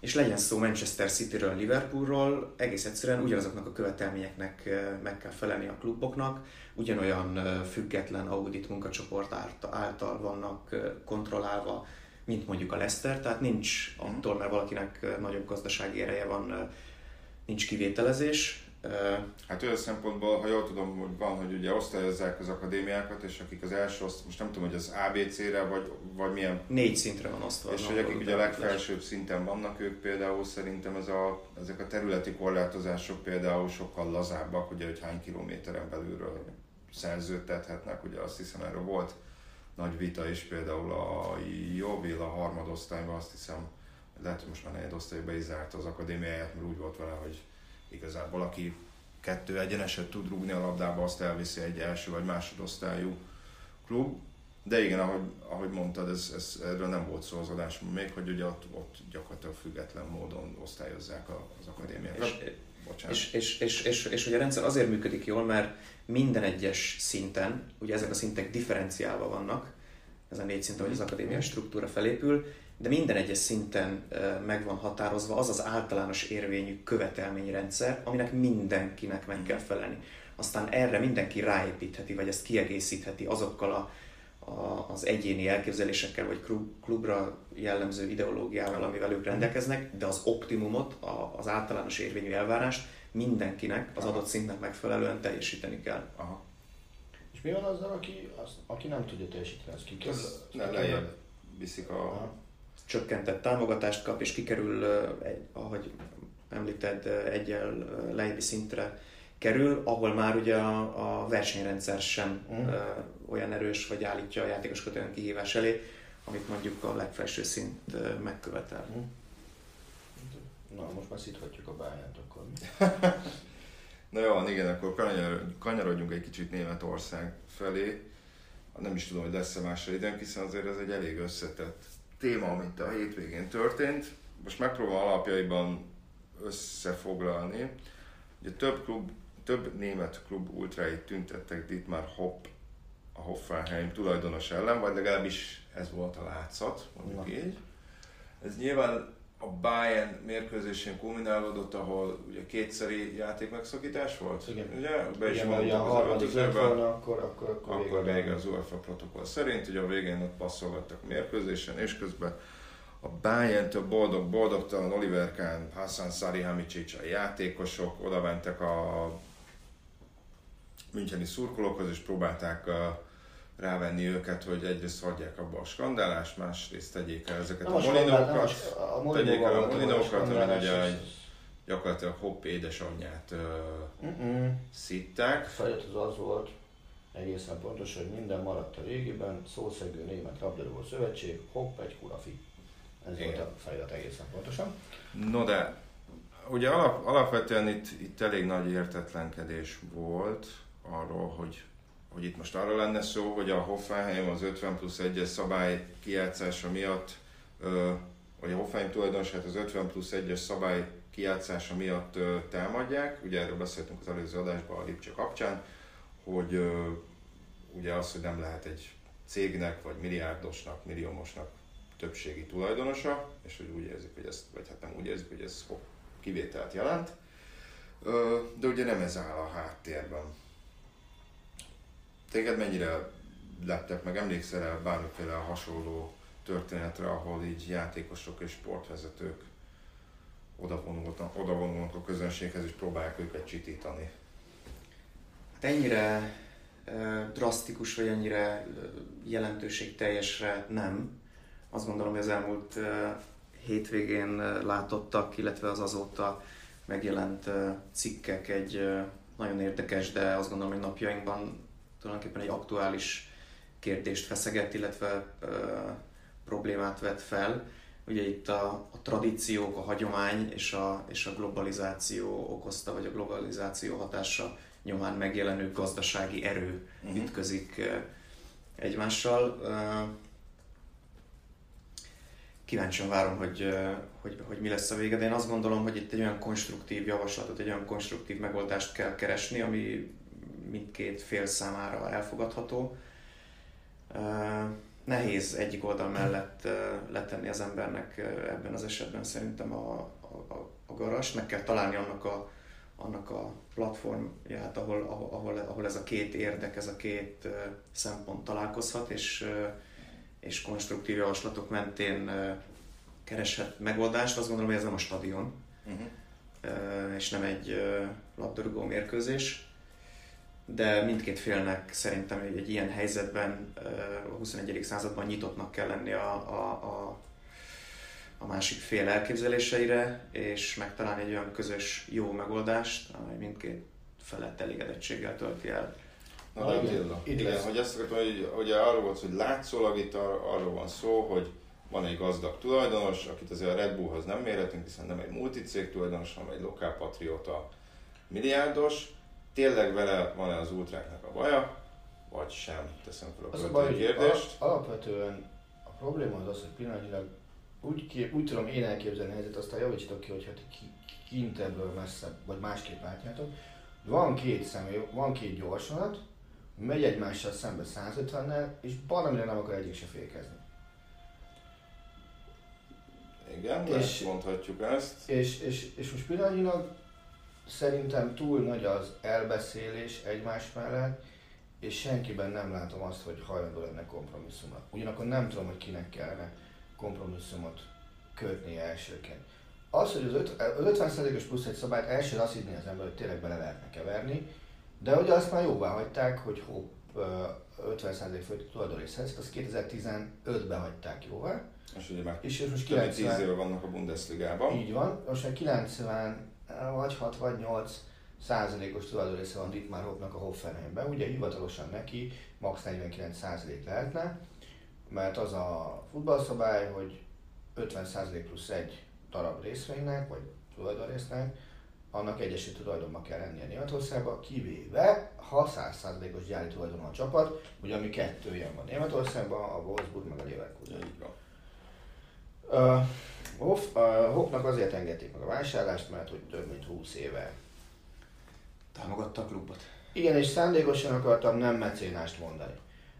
és legyen szó Manchester City-ről, Liverpoolról, egész egyszerűen ugyanazoknak a követelményeknek meg kell felelni a kluboknak, ugyanolyan független audit munkacsoport által vannak kontrollálva, mint mondjuk a Leicester, tehát nincs attól, mert valakinek nagyobb gazdasági ereje van, nincs kivételezés. Hát olyan szempontból, ha jól tudom, hogy van, hogy ugye osztályozzák az akadémiákat, és akik az első oszt, most nem tudom, hogy az ABC-re, vagy, vagy milyen... Négy szintre van osztva. És hogy akik ugye a legfelsőbb szinten vannak, ők például szerintem ez a, ezek a területi korlátozások például sokkal lazábbak, ugye, hogy hány kilométeren belülről szerződtethetnek, ugye azt hiszem erről volt nagy vita is, például a Jovél a harmadosztályban azt hiszem, lehet, hogy most már negyedosztályban is zárt az akadémiáját, mert úgy volt vele, hogy igazából aki kettő egyeneset tud rúgni a labdába, azt elviszi egy első vagy másodosztályú klub. De igen, ahogy, ahogy mondtad, ez, ez, erről nem volt szó az adásban még, hogy ugye ott, ott gyakorlatilag független módon osztályozzák az akadémiát. És, és, és, és, és, hogy a rendszer azért működik jól, mert minden egyes szinten, ugye ezek a szintek differenciálva vannak, ez a négy szint, hogy az akadémia struktúra felépül, de minden egyes szinten meg van határozva az az általános érvényű követelményrendszer, aminek mindenkinek meg kell felelni. Aztán erre mindenki ráépítheti, vagy ezt kiegészítheti azokkal a, a, az egyéni elképzelésekkel, vagy klubra jellemző ideológiával, amivel ők rendelkeznek, de az optimumot, a, az általános érvényű elvárást mindenkinek az adott szintnek megfelelően teljesíteni kell. Aha. És mi van azzal, aki, az, aki nem tudja teljesíteni, az kikerül? Nem lejjebb viszik a... Aha. Csökkentett támogatást kap, és kikerül, egy, ahogy említed, egyel lejjebbi szintre kerül, ahol már ugye a, a versenyrendszer sem mm. ö, olyan erős, vagy állítja a játékosokat olyan kihívás elé, amit mondjuk a legfelső szint ö, megkövetel. Mm. Na, most már szíthatjuk a báját akkor. Na jó, igen, akkor kanyarodjunk egy kicsit Németország felé. Nem is tudom, hogy lesz-e másra időnk, hiszen azért ez egy elég összetett téma, amit a hétvégén történt. Most megpróbálom alapjaiban összefoglalni. Ugye több, klub, több német klub ultráit tüntettek Dietmar Hopp a Hoffenheim tulajdonos ellen, vagy legalábbis ez volt a látszat, mondjuk Na. így. Ez nyilván a Bayern mérkőzésén kulminálódott, ahol ugye kétszeri játék megszakítás volt. Igen. Ugye? Be is Igen, a harmadik lett volna, akkor, akkor, akkor, akkor vége az UEFA protokoll szerint, ugye a végén ott passzolgattak a mérkőzésen, és közben a Bayern-től boldog, boldogtalan Oliver Kahn, Hassan Salihamidzic, a játékosok oda mentek a Müncheni szurkolókhoz, és próbálták rávenni őket, hogy egyrészt hagyják abba a skandálást, másrészt tegyék el ezeket nem a, a molinókat, tegyék el a molinókat, amin ugye gyakorlatilag Hopp édesanyját uh, szitták. Feladat az az volt, egészen pontos, hogy minden maradt a régiben, szószegő német labdarúgó szövetség, hopp, egy kurafi. Ez Igen. volt a feladat egészen pontosan. No de, ugye alap, alapvetően itt, itt elég nagy értetlenkedés volt arról, hogy hogy itt most arra lenne szó, hogy a Hoffenheim az 50 plusz 1-es szabály kijátszása miatt, vagy a Hoffenheim tulajdonosát az 50 plusz 1-es szabály kijátszása miatt támadják. Ugye erről beszéltünk az előző adásban a Lipcse kapcsán, hogy ugye az, hogy nem lehet egy cégnek, vagy milliárdosnak, milliómosnak többségi tulajdonosa, és hogy úgy érzik, hogy ezt, vagy hát nem úgy érzik, hogy ez kivételt jelent. De ugye nem ez áll a háttérben Téged mennyire lettek meg? Emlékszel el bármiféle hasonló történetre, ahol így játékosok és sportvezetők odavonulnak, odavonulnak a közönséghez és próbálják őket csitítani? Hát ennyire drasztikus vagy ennyire jelentőségteljesre nem. Azt gondolom, hogy az elmúlt hétvégén látottak, illetve az azóta megjelent cikkek egy nagyon érdekes, de azt gondolom, hogy napjainkban tulajdonképpen egy aktuális kérdést feszeget, illetve problémát vet fel. Ugye itt a, a tradíciók, a hagyomány és a, és a globalizáció okozta, vagy a globalizáció hatása nyomán megjelenő gazdasági erő uh-huh. ütközik egymással. Kíváncsian várom, hogy, hogy, hogy mi lesz a vége, de én azt gondolom, hogy itt egy olyan konstruktív javaslatot, egy olyan konstruktív megoldást kell keresni, ami mindkét fél számára elfogadható nehéz egyik oldal mellett letenni az embernek ebben az esetben szerintem a, a, a garas, meg kell találni annak a, annak a platformját, ahol, ahol, ahol ez a két érdek, ez a két szempont találkozhat, és, és konstruktív javaslatok mentén kereshet megoldást. Azt gondolom, hogy ez nem a stadion, uh-huh. és nem egy labdarúgó mérkőzés de mindkét félnek szerintem egy, egy ilyen helyzetben a 21. században nyitottnak kell lenni a, a, a, a másik fél elképzeléseire, és megtalálni egy olyan közös jó megoldást, amely mindkét felett elégedettséggel tölti el. Na, de igen, igen, hogy ezt akartam, hogy ugye arról volt, hogy látszólag itt ar- arról van szó, hogy van egy gazdag tulajdonos, akit azért a Red Bullhoz nem mérhetünk, hiszen nem egy multicég tulajdonos, hanem egy lokálpatrióta milliárdos, tényleg vele van-e az ultráknak a baja, vagy sem? Teszem fel a, az a baj, kérdést. Al- alapvetően a probléma az az, hogy pillanatilag úgy, kép, úgy tudom én elképzelni a helyzet, aztán javítsatok ki, hogy hát ki, kint ebből messzebb, vagy másképp látjátok. Van két személy, van két gyorsanat, megy egymással szembe 150-nel, és baromira nem akar egyik se fékezni. Igen, és, mondhatjuk ezt. És, és, és most pillanatilag Szerintem túl nagy az elbeszélés egymás mellett, és senkiben nem látom azt, hogy hajlandó lenne kompromisszumra. Ugyanakkor nem tudom, hogy kinek kellene kompromisszumot kötnie elsőként. Az, hogy az, öt, az 50%-os plusz egy szabályt első azt hinni az ember, hogy tényleg bele lehetne keverni, de ugye azt már jóvá hagyták, hogy hopp, 50% fölötti tulajdonrészhez, azt 2015-ben hagyták jóvá. És ugye már és most 90, 10 éve vannak a Bundesligában. Így van, most már 90 vagy 6 vagy 8 százalékos tulajdonrésze van Dietmar Hoppnak a Hoffenheimben. Ugye hivatalosan neki max 49 százalék lehetne, mert az a futballszabály, hogy 50 százalék plusz egy darab részvénynek, vagy tulajdonrésznek, annak egyesült tulajdonban kell lennie Németországban, kivéve ha 100%-os gyári tulajdon a csapat, ugye ami kettő ilyen van Németországban, a Wolfsburg meg a Leverkusen. Uh, Hoff, uh, Hoffnak azért engedték meg a vásárlást, mert hogy több mint 20 éve támogatta a klubot. Igen, és szándékosan akartam nem mecénást mondani.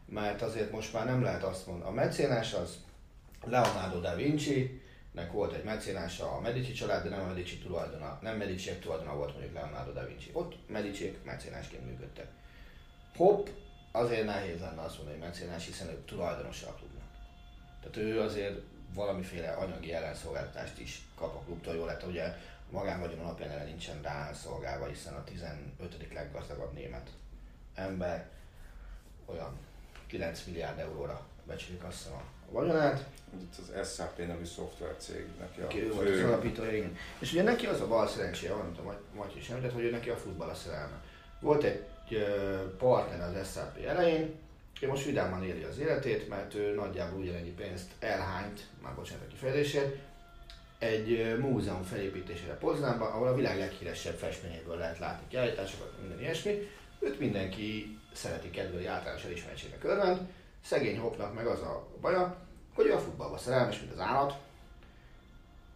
Mert azért most már nem lehet azt mondani. A mecénás az Leonardo da Vinci, nek volt egy mecénása a Medici család, de nem a Medici tulajdona, nem Medici tulajdona volt mondjuk Leonardo da Vinci. Ott Medici mecénásként működtek. Hopp, azért nehéz lenne azt mondani, hogy mecénás, hiszen ő tulajdonosa a klubnak. Tehát ő azért valamiféle anyagi ellenszolgáltatást is kap a klubtól, jól lehet, ugye magánvagyon alapján erre nincsen rá szolgálva, hiszen a 15. leggazdagabb német ember olyan 9 milliárd euróra becsülik azt a vagyonát. Itt az SAP nevű szoftvercég neki a Ki volt az alapítója, igen. És ugye neki az a bal szerencséje, amit a Matyi is említett, hogy ő neki a futball a szerelme. Volt egy partner az SAP elején, ő most vidáman éli az életét, mert ő nagyjából ugyanennyi pénzt elhányt, már bocsánat a kifejezésért, egy múzeum felépítésére Poznánban, ahol a világ leghíresebb festményéből lehet látni kiállításokat, minden ilyesmi. Őt mindenki szereti, kedveli, általános elismertségnek örvend. Szegény Hopnak meg az a baja, hogy ő a futballba szerelmes, mint az állat,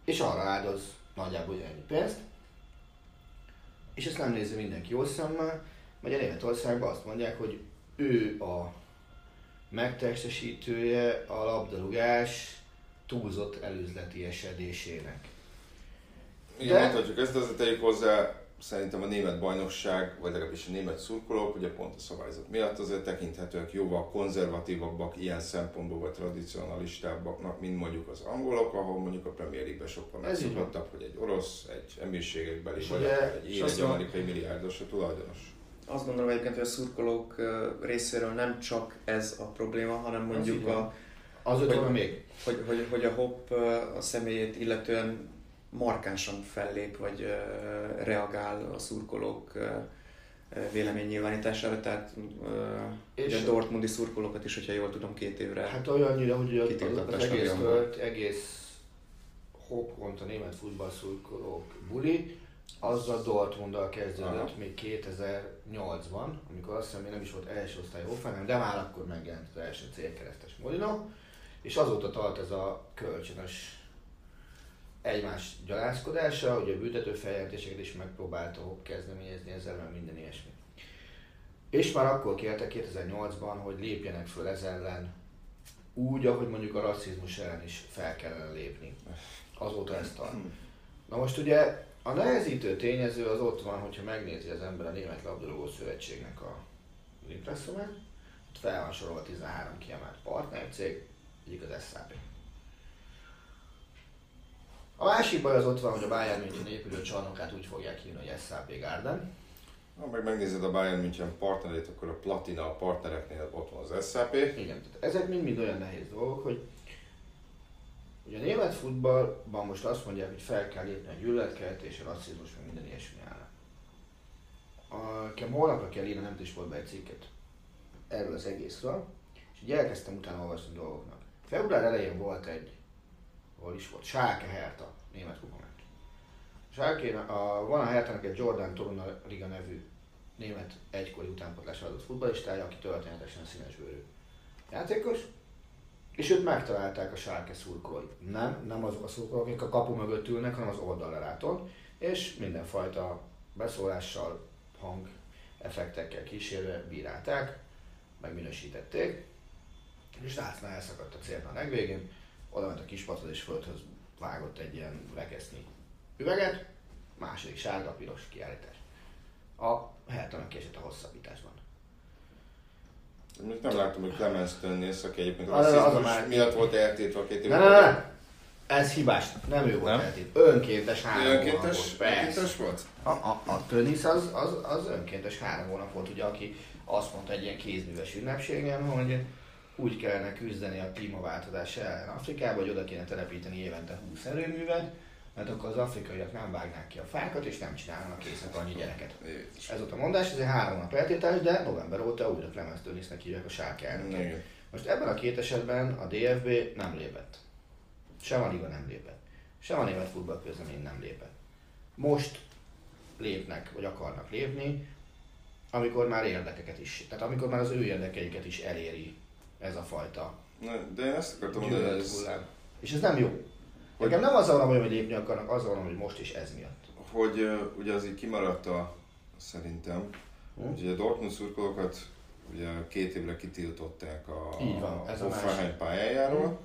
és arra áldoz nagyjából ugyanennyi pénzt. És ezt nem nézi mindenki jó szemmel, mert a Németországban azt mondják, hogy ő a megtestesítője a labdarúgás túlzott előzleti esedésének. Igen, De... mondhatjuk ezt, azért tegyük hozzá, szerintem a német bajnokság, vagy legalábbis a német szurkolók, ugye pont a szabályzat miatt azért tekinthetőek jóval konzervatívabbak, ilyen szempontból vagy tradicionalistábbaknak, mint mondjuk az angolok, ahol mondjuk a Premier League-ben sokkal megszokottabb, hogy egy orosz, egy emírségekbeli, vagy ugye- akár egy azt egy amerikai milliárdos a tulajdonos. Azt gondolom egyébként, hogy a szurkolók részéről nem csak ez a probléma, hanem mondjuk van. a, Az Hogy- van még. hogy, hogy, hogy a Hopp a személyét illetően markánsan fellép, vagy reagál a szurkolók ö, véleménynyilvánítására, tehát És- a Dortmundi szurkolókat is, hogyha jól tudom, két évre. Hát olyannyira, hogy az, az, az egész, tört, egész hoppont a német futballszurkolók buli, azzal Dortmunddal kezdődött Aha. még 2008-ban, amikor azt hiszem nem is volt első osztály Hoffenheim, de már akkor megjelent az első célkeresztes Molino, és azóta tart ez a kölcsönös egymás gyalázkodása, hogy a büntető feljelentéseket is megpróbálta Hopp kezdeményezni ezzel, mert minden ilyesmi. És már akkor kérte 2008-ban, hogy lépjenek föl ez ellen úgy, ahogy mondjuk a rasszizmus ellen is fel kellene lépni. Azóta ezt tart. Na most ugye a nehezítő tényező az ott van, hogyha megnézi az ember a Német Labdarúgó Szövetségnek a impresszumát, ott fel van sorolva 13 kiemelt partnercég, egyik az SAP. A másik baj az ott van, hogy a Bayern München épülő csarnokát úgy fogják hívni, hogy SAP Garden. Ha meg megnézed a Bayern München partnerét, akkor a platina a partnereknél ott van az SAP. Igen, tehát ezek mind-mind olyan nehéz dolgok, hogy ugye a német futballban most azt mondják, hogy fel kell lépni a gyűlöletkeltés, a rasszizmus, meg minden ilyesmi ellen. Nekem holnapra kell írni a Nemzeti Sportba egy cikket erről az egészről, és így elkezdtem utána olvasni dolgoknak. Február elején volt egy, hol is volt, Schalke Hertha, német kupa meccs. Schalke, a, van a Hertának egy Jordan Toruna Liga nevű német egykori utánpotlásra adott futballistája, aki történetesen színesbőrű játékos, és őt megtalálták a Schalke szurkolói. Nem, nem azok a szurkolók, akik a kapu mögött ülnek, hanem az oldalleláton, és mindenfajta beszólással, hang effektekkel kísérve bírálták, megminősítették, és látszna elszakadt a célna a legvégén, oda ment a kispadhoz és földhöz vágott egy ilyen rekeszni üveget, második sárga-piros kiállítás. A Hertának kiesett a hosszabbításban. Még nem láttam, hogy Clemens Tönnész, aki egyébként rasszizmus miatt volt eltétve a két évvel. ne, ne! Ez hibás, nem ő volt Nem? eltét. Önkéntes három Önkéntes, önkéntes volt? A, a, a Tönnisz az, az, az önkéntes három hónap volt, ugye, aki azt mondta egy ilyen kézműves ünnepségen, hogy úgy kellene küzdeni a klímaváltozás ellen Afrikába, hogy oda kéne telepíteni évente 20 erőművet, mert akkor az afrikaiak nem vágnák ki a fákat, és nem csinálnak késznek annyi gyereket. Ez volt a mondás, ez egy három hónap eltiltás, de november óta újra Clemens Tönnisznek hívják a. Igen. Most ebben a két esetben a DFB nem lépett. Sem a Liga nem lépett. Sem a Német Futballközlemény nem lépett. Most lépnek, vagy akarnak lépni, amikor már érdekeket is, tehát amikor már az ő érdekeiket is eléri ez a fajta Na, de én ezt akartam mondani, ez. És ez nem jó. Nekem nem azzal van, hogy lépni akarnak, azzal van, hogy most is ez miatt. hogy uh, ugye az így kimaradt a, szerintem, Hm? hogy ugye a Dortmund szurkolókat ugye két évre kitiltották a, Így van, ez a másik. pályájáról,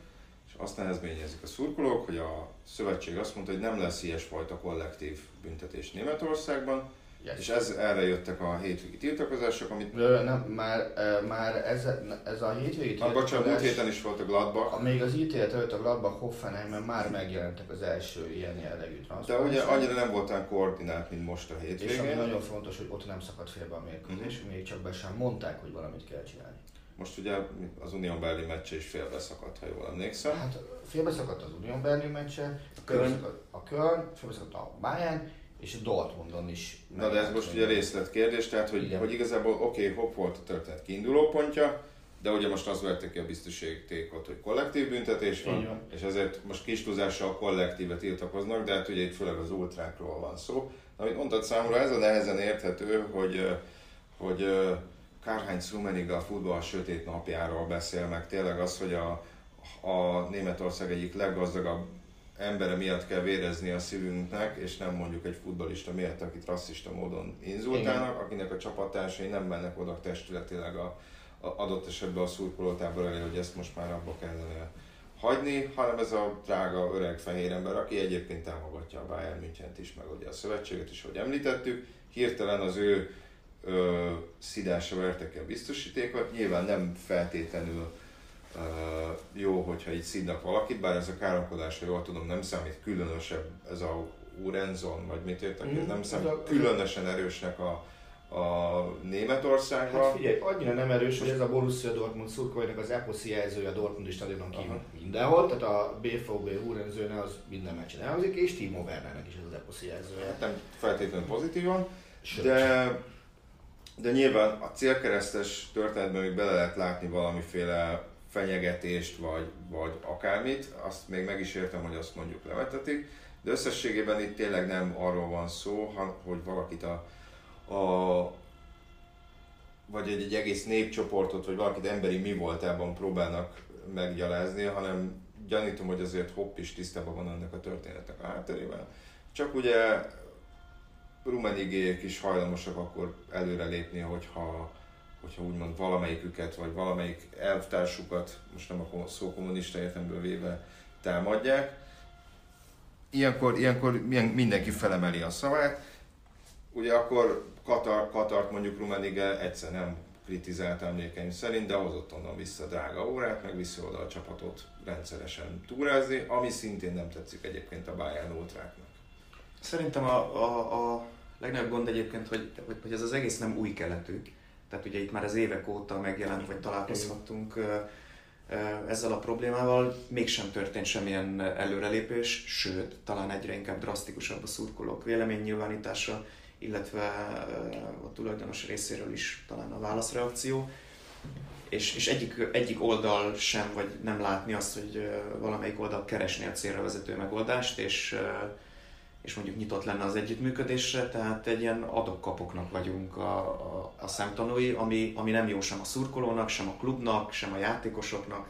és azt nehezményezik a szurkolók, hogy a szövetség azt mondta, hogy nem lesz ilyesfajta kollektív büntetés Németországban, Yes. és ez, erre jöttek a hétvégi tiltakozások, amit Ö, nem, már, már ez, ez a hétvégi Ah, bocsánat, múlt tiltakozás- héten is volt a Gladbach, A- Még az ítélet előtt a Gladbach Hoffenheimben már megjelentek az első ilyen jellegű de transzparenciák. ugye annyira nem voltán koordinált, mint most a És ami hétvégén. nagyon fontos, hogy ott nem szakadt félbe a mérkőzés, Mhm. még csak be sem mondták, hogy valamit kell csinálni. Most ugye az Unión Berlin meccse is félbe szakadt, ha jól emlékszem. Hát félbe szakadt az Union Berlin meccse, Köln. félbe szakadt a Köln, félbe szakadt a Bayern, és a Dortmundon is. Na de ez most ugye részletkérdés, tehát hogy, Igen. hogy igazából oké, okay, hopp volt a történet kiinduló pontja, de ugye most az verte ki a biztosítékot, hogy kollektív büntetés van, van. és ezért most kis túlzással kollektíve tiltakoznak, de hát ugye itt főleg az ultrákról van szó. Amit mondtad számomra, ez a nehezen érthető, hogy, hogy Karl-Heinz Rummenigge a futball sötét napjáról beszél, meg tényleg az, hogy a, a Németország egyik leggazdagabb embere miatt kell vérezni a szívünknek, és nem mondjuk egy futbalista miatt, akit rasszista módon inzultálnak, akinek a csapattársai nem mennek oda testületileg a, a adott esetben a szurkolótábor elé, hogy ezt most már abba kellene hagyni, hanem ez a drága öreg fehér ember, aki egyébként támogatja a Bayern München-t is, meg ugye a szövetséget is, ahogy említettük, hirtelen az ő ö, szidásra vertek el biztosítékot, nyilván nem feltétlenül jó, hogyha így szidnak valakit, bár ez a káromkodás, ha jól tudom, nem számít különösebb, ez a Urenzon, vagy mit értek, mm, ez nem számít különösen erősnek a, a Németországban. Hát figyelj, annyira nem erős, hogy ez a Borussia Dortmund szurkolóinak az eposzi jelzője a Dortmund stadionon kívül mindenhol, tehát a BVB Hurenzőne az minden meccsen elhangzik, és Timo Wernernek is ez az eposzi jelzője. Hát nem feltétlenül pozitívan, de, de nyilván a célkeresztes történetben még bele lehet látni valamiféle fenyegetést, vagy, vagy akármit, azt még meg is értem, hogy azt mondjuk levetetik, de összességében itt tényleg nem arról van szó, hogy valakit a a, vagy egy, egy egész népcsoportot, vagy valakit emberi mi voltában próbálnak meggyalázni, hanem gyanítom, hogy azért Hopp is tisztában van ennek a történetnek a hátterével. Csak ugye rumenigélyek is hajlamosak akkor előrelépni, hogyha, hogyha úgymond valamelyiküket, vagy valamelyik elvtársukat, most nem a szó kommunista értemből véve támadják. Ilyenkor, ilyenkor mindenki felemeli a szavát. Ugye akkor Katar, Katart mondjuk Rummenigge egyszer nem kritizált emlékeim szerint, de hozott onnan vissza drága órát, meg vissza oda a csapatot rendszeresen túrázni, ami szintén nem tetszik egyébként a Bayern ultráknak. Szerintem a, a, a legnagyobb gond egyébként, hogy, hogy, hogy ez az egész nem új keletű. Tehát ugye itt már az évek óta megjelent, vagy találkozhattunk ezzel a problémával. Mégsem történt semmilyen előrelépés, sőt, talán egyre inkább drasztikusabb a szurkolók véleménynyilvánítása illetve a tulajdonos részéről is talán a válaszreakció. És, és egyik, egyik oldal sem, vagy nem látni azt, hogy valamelyik oldal keresné a célra vezető megoldást, és, és mondjuk nyitott lenne az együttműködésre, tehát egy ilyen adokkapoknak vagyunk a, a, a szemtanúi, ami, ami nem jó sem a szurkolónak, sem a klubnak, sem a játékosoknak,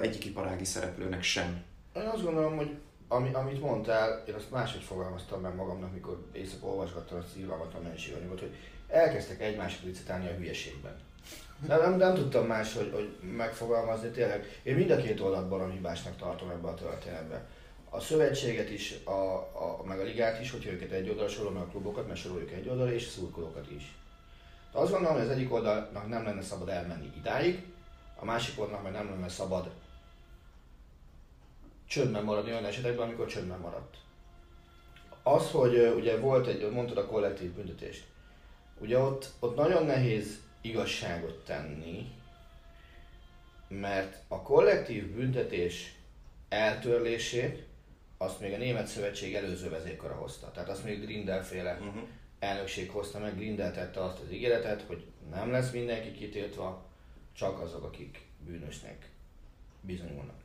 egyik iparági szereplőnek sem. Én azt gondolom, hogy ami, amit mondtál, én azt máshogy fogalmaztam meg magamnak, mikor éjszaka olvasgattam azt az a mennyiséganyagot, hogy elkezdtek egymást licitálni a hülyeségben. Nem, nem, nem tudtam más, hogy, hogy megfogalmazni tényleg. Én mind a két oldalt hibásnak tartom ebbe a történetbe. A szövetséget is, a, a, meg a ligát is, hogyha őket egy oldalra sorolom, a klubokat, mert soroljuk egy oldalra, és szurkolókat is. De azt gondolom, hogy az egyik oldalnak nem lenne szabad elmenni idáig, a másik oldalnak meg nem lenne szabad csöndben maradni olyan esetekben, amikor csöndben maradt. Az, hogy ugye volt egy, mondtad a kollektív büntetést, ugye ott, ott nagyon nehéz igazságot tenni, mert a kollektív büntetés eltörlését azt még a Német Szövetség előző vezékara hozta. Tehát azt még Grindel féle uh-huh. elnökség hozta meg, Grindel tette azt az ígéretet, hogy nem lesz mindenki kitiltva, csak azok, akik bűnösnek bizonyulnak.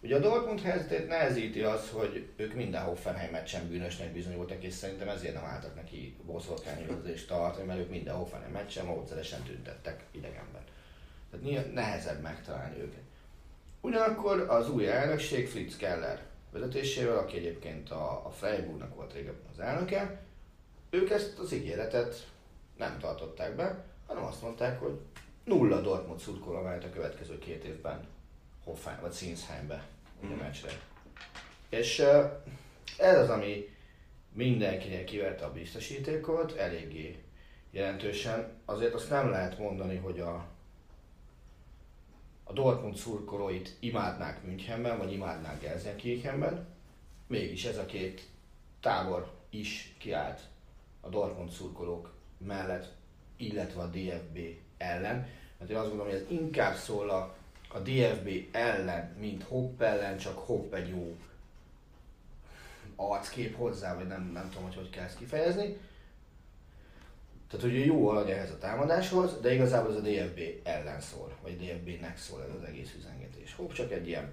Ugye a Dortmund helyzetét nehezíti az, hogy ők minden Hoffenheim meccsen bűnösnek bizonyultak, és szerintem ezért nem álltak neki boszorkányozést tartani, mert ők minden Hoffenheim meccsen módszeresen tüntettek idegenben. Tehát nehezebb megtalálni őket. Ugyanakkor az új elnökség Fritz Keller vezetésével, aki egyébként a, a Freiburgnak volt régebben az elnöke, ők ezt az ígéretet nem tartották be, hanem azt mondták, hogy nulla Dortmund szurkoló a következő két évben Hoffenheim, vagy Sinsheimbe mm. a meccsre. És ez az, ami mindenkinek kiverte a biztosítékot, eléggé jelentősen. Azért azt nem lehet mondani, hogy a, a Dortmund szurkolóit imádnák Münchenben, vagy imádnák Gelsenkirchenben. Mégis ez a két tábor is kiállt a Dortmund szurkolók mellett, illetve a DFB ellen. Mert én azt gondolom, hogy ez inkább szól a a DFB ellen, mint Hopp ellen, csak Hopp egy jó arckép hozzá, vagy nem, nem tudom, hogy hogy kell ezt kifejezni. Tehát, hogy jó alany ehhez a támadáshoz, de igazából ez a DFB ellen szól, vagy DFB-nek szól ez az egész üzengetés. Hopp csak egy ilyen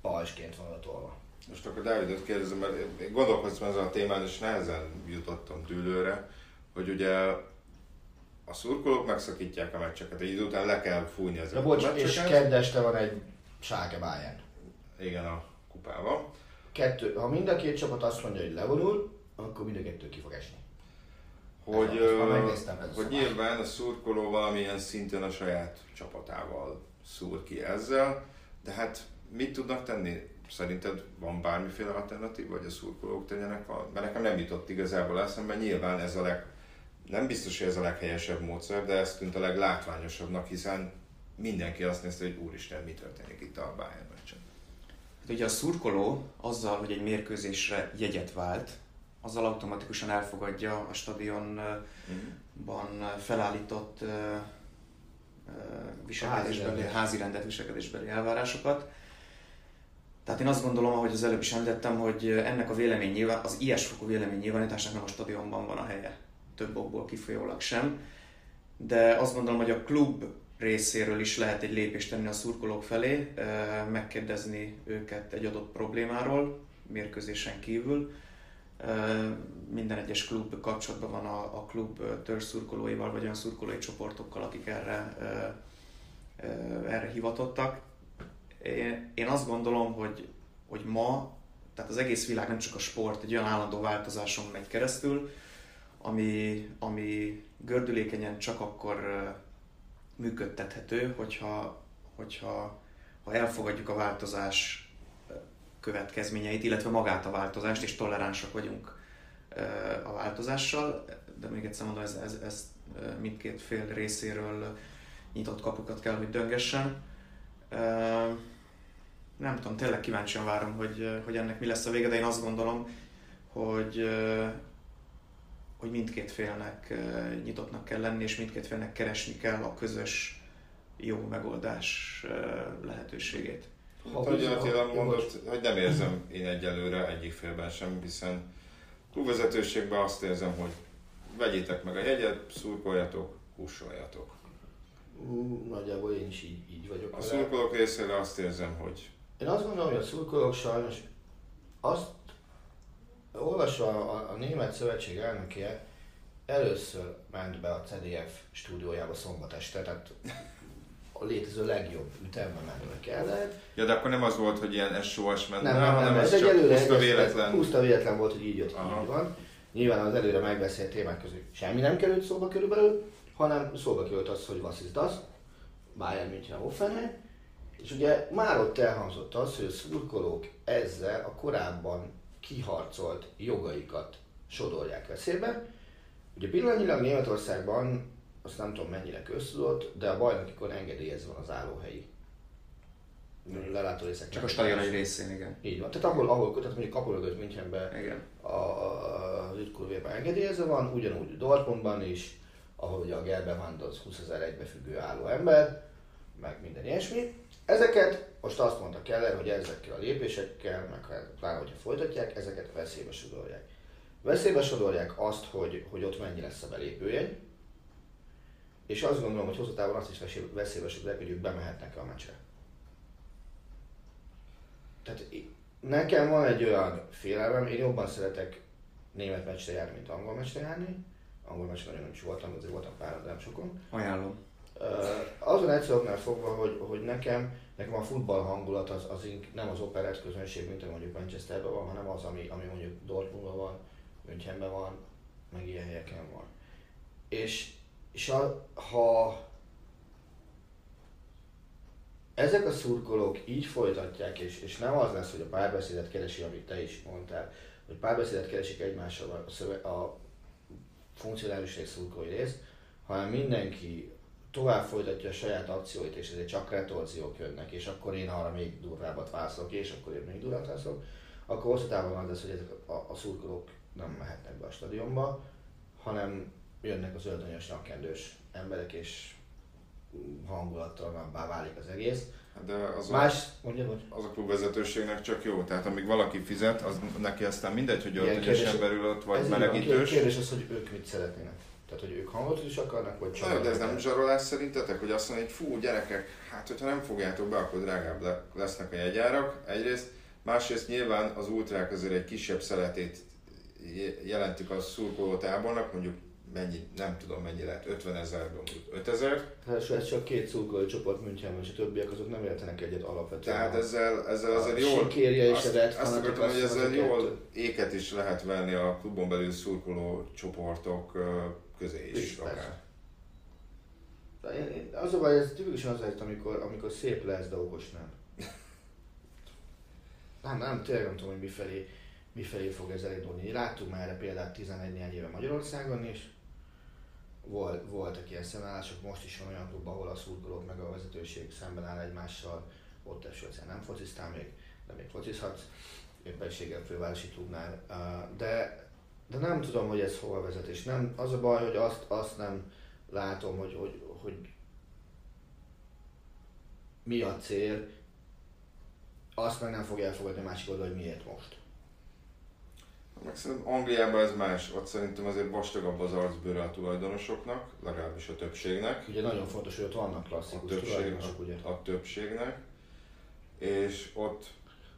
pajsként van tolva. Most akkor Dávidot kérdezem, mert én gondolkoztam ezen a témán, és nehezen jutottam tűlőre, hogy ugye a szurkolók megszakítják a meccseket, egy idő után le kell fújni ezeket ja, bocs, a meccseket. és kedd este van egy Schalke Bayern. Igen, a kupában. Kettő, ha mind a két csapat azt mondja, hogy levonul, akkor mind a kettő ki fog esni. Hogy, ö, hogy nyilván a szurkoló valamilyen szinten a saját csapatával szúr ki ezzel. De hát mit tudnak tenni? Szerinted van bármiféle alternatív, vagy a szurkolók tegyenek valamit? Mert nekem nem jutott igazából eszembe, nyilván ez a leg, nem biztos, hogy ez a leghelyesebb módszer, de ez tűnt a leglátványosabbnak, hiszen mindenki azt nézte, hogy úristen, mi történik itt a Bayern meccsen. Hát ugye a szurkoló azzal, hogy egy mérkőzésre jegyet vált, azzal automatikusan elfogadja a stadionban felállított viselkedésbeli, Házi házi rendet viselkedésbeli elvárásokat. Tehát én azt gondolom, ahogy az előbb is említettem, hogy ennek a vélemény nyilván, az ilyesfokú vélemény nyilvánításnak nem a stadionban van a helye, több okból kifolyólag sem. De azt gondolom, hogy a klub részéről is lehet egy lépést tenni a szurkolók felé, megkérdezni őket egy adott problémáról, mérkőzésen kívül. Minden egyes klub kapcsolatban van a, a klub eh, törzs szurkolóival, vagy olyan szurkolói csoportokkal, akik erre, erre hivatottak. Én, én azt gondolom, hogy, hogy ma, tehát az egész világ nem csak a sport, egy olyan állandó változáson megy keresztül, ami, ami gördülékenyen csak akkor működtethető, hogyha, hogyha ha elfogadjuk a változás következményeit, illetve magát a változást, és toleránsak vagyunk a változással, de még egyszer mondom, ez, ez, ez mindkét fél részéről nyitott kapukat kell, hogy döngessen. Nem tudom, tényleg kíváncsian várom, hogy, hogy ennek mi lesz a vége, de én azt gondolom, hogy, hogy mindkét félnek nyitottnak kell lenni, és mindkét félnek keresni kell a közös jó megoldás eh, lehetőségét. Hát, hogy Attila mondott, hogy nem érzem én egyelőre egyik félben sem, hiszen klubvezetőségben azt érzem, hogy vegyétek meg a jegyet, szurkoljatok, kussoljatok. Ú, Nagyjából én is így, így vagyok. A vele. szurkolók részéről azt érzem, hogy Én azt gondolom, hogy a szurkolók sajnos azt olvasva a, a Német Szövetség elnöke először ment be a CDF stúdiójába szombat este, tehát a létező legjobb ütemben menni kellett. Ja, de akkor nem az volt, hogy ilyen SOS ment Nem, rá, nem, hanem nem, ez ez egy előre, puszta véletlen. puszta véletlen volt, hogy így jött Aha. így van. Nyilván az előre megbeszélt témák közül semmi nem került szóba körülbelül, hanem szóba került az, hogy was is das, Bayern München Hoffenheim, és ugye már ott elhangzott az, hogy a szurkolók ezzel a korábban kiharcolt jogaikat sodorják veszélybe. Ugye pillanatnyilag Németországban, azt nem tudom mennyire köztudott, de a bajnokikon engedélyezve van az állóhelyi lelátórészek. Csak a stadion egy részén, igen. Így van. Tehát ahol, ahol tehát mondjuk Kapologöz Münchenben Igen. a, az ügykurvében engedélyezve van, ugyanúgy Dortmundban is, ahol ugye a Gerbe Vandoz 20 ezer egybefüggő álló ember, meg minden ilyesmi. Ezeket most azt mondta Keller, hogy ezekkel a lépésekkel, meg pláne, hogyha folytatják, ezeket veszélybe sodorják. Veszélybe sodorják azt, hogy, hogy ott mennyi lesz a belépőjegy, és azt gondolom, hogy hosszú távon azt is veszély- veszélybe sodorják, hogy ők bemehetnek a meccsre. Tehát nekem van egy olyan félelmem, én jobban szeretek német meccsre járni, mint angol meccsre járni. Angol meccsre nagyon is voltam, azért voltam pár, de nem sokon. Ajánlom. Azon egyszerűen fogva, hogy, hogy nekem, nekem a futball hangulat az, az ink, nem az operett közönség, mint mondjuk Manchesterben van, hanem az, ami, ami mondjuk Dortmundban van, Münchenben van, meg ilyen helyeken van. És, és a, ha ezek a szurkolók így folytatják, és, és nem az lesz, hogy a párbeszédet keresi, amit te is mondtál, hogy párbeszédet keresik egymással a, szöve, a funkcionális rész szurkolói rész, hanem mindenki tovább folytatja a saját akcióit, és ezért csak retorziók jönnek, és akkor én arra még durvábbat válaszolok, és akkor én még durvábbat válaszolok, akkor hosszú távon az lesz, hogy ezek a, a szurkolók nem mehetnek be a stadionba, hanem jönnek az öldönyös nyakkendős emberek, és hangulatalanabbá válik az egész. Hát De az a, Más, mondja, hogy az a klubvezetőségnek csak jó, tehát amíg valaki fizet, az neki aztán mindegy, hogy öltönyös ember ül ott, vagy melegítős. Kérdés az, hogy ők mit szeretnének. Tehát, hogy ők hangot is akarnak, vagy csak... De ez nem zsarolás szerintetek, hogy azt mondja, hogy fú, gyerekek, hát hogyha nem fogjátok be, akkor drágább le- lesznek a jegyárak, egyrészt. Másrészt nyilván az ultrák azért egy kisebb szeletét je- jelentik a szurkoló tábornak, mondjuk mennyi, nem tudom mennyi lehet, 50 ezer, 5 ezer. Hát ez csak két szurkoló csoport Münchenben, és a többiek azok nem értenek egyet alapvetően. Tehát ezzel, ezzel A azért jól, sikérje és azt, azt akartam, hogy ezzel jól kettő. éket is lehet venni a klubon belül szurkoló csoportok közé is. Persze. akár. De én- én- Az a baj, ez tipikusan az, amikor, amikor szép lesz, de okos nem. nem, nem, tényleg nem tudom, hogy mifelé, mifelé fog ez elindulni. Láttuk már erre példát 11 éve Magyarországon is, volt, voltak ilyen szemállások, most is van olyan klub, ahol a szurkolók meg a vezetőség szemben áll egymással, ott esetleg nem fociztál még, de még focizhatsz, éppenséggel fővárosi klubnál, de, de nem tudom, hogy ez hol vezet, és nem, az a baj, hogy azt, azt nem látom, hogy, hogy, hogy mi a cél, azt meg nem fogja elfogadni a másik oldal, hogy miért most. Meg szerintem Angliában ez más, ott szerintem azért vastagabb az arcbőre a tulajdonosoknak, legalábbis a többségnek. Ugye nagyon fontos, hogy ott vannak klasszikus a tulajdonosok, ugye? A, a többségnek. És ott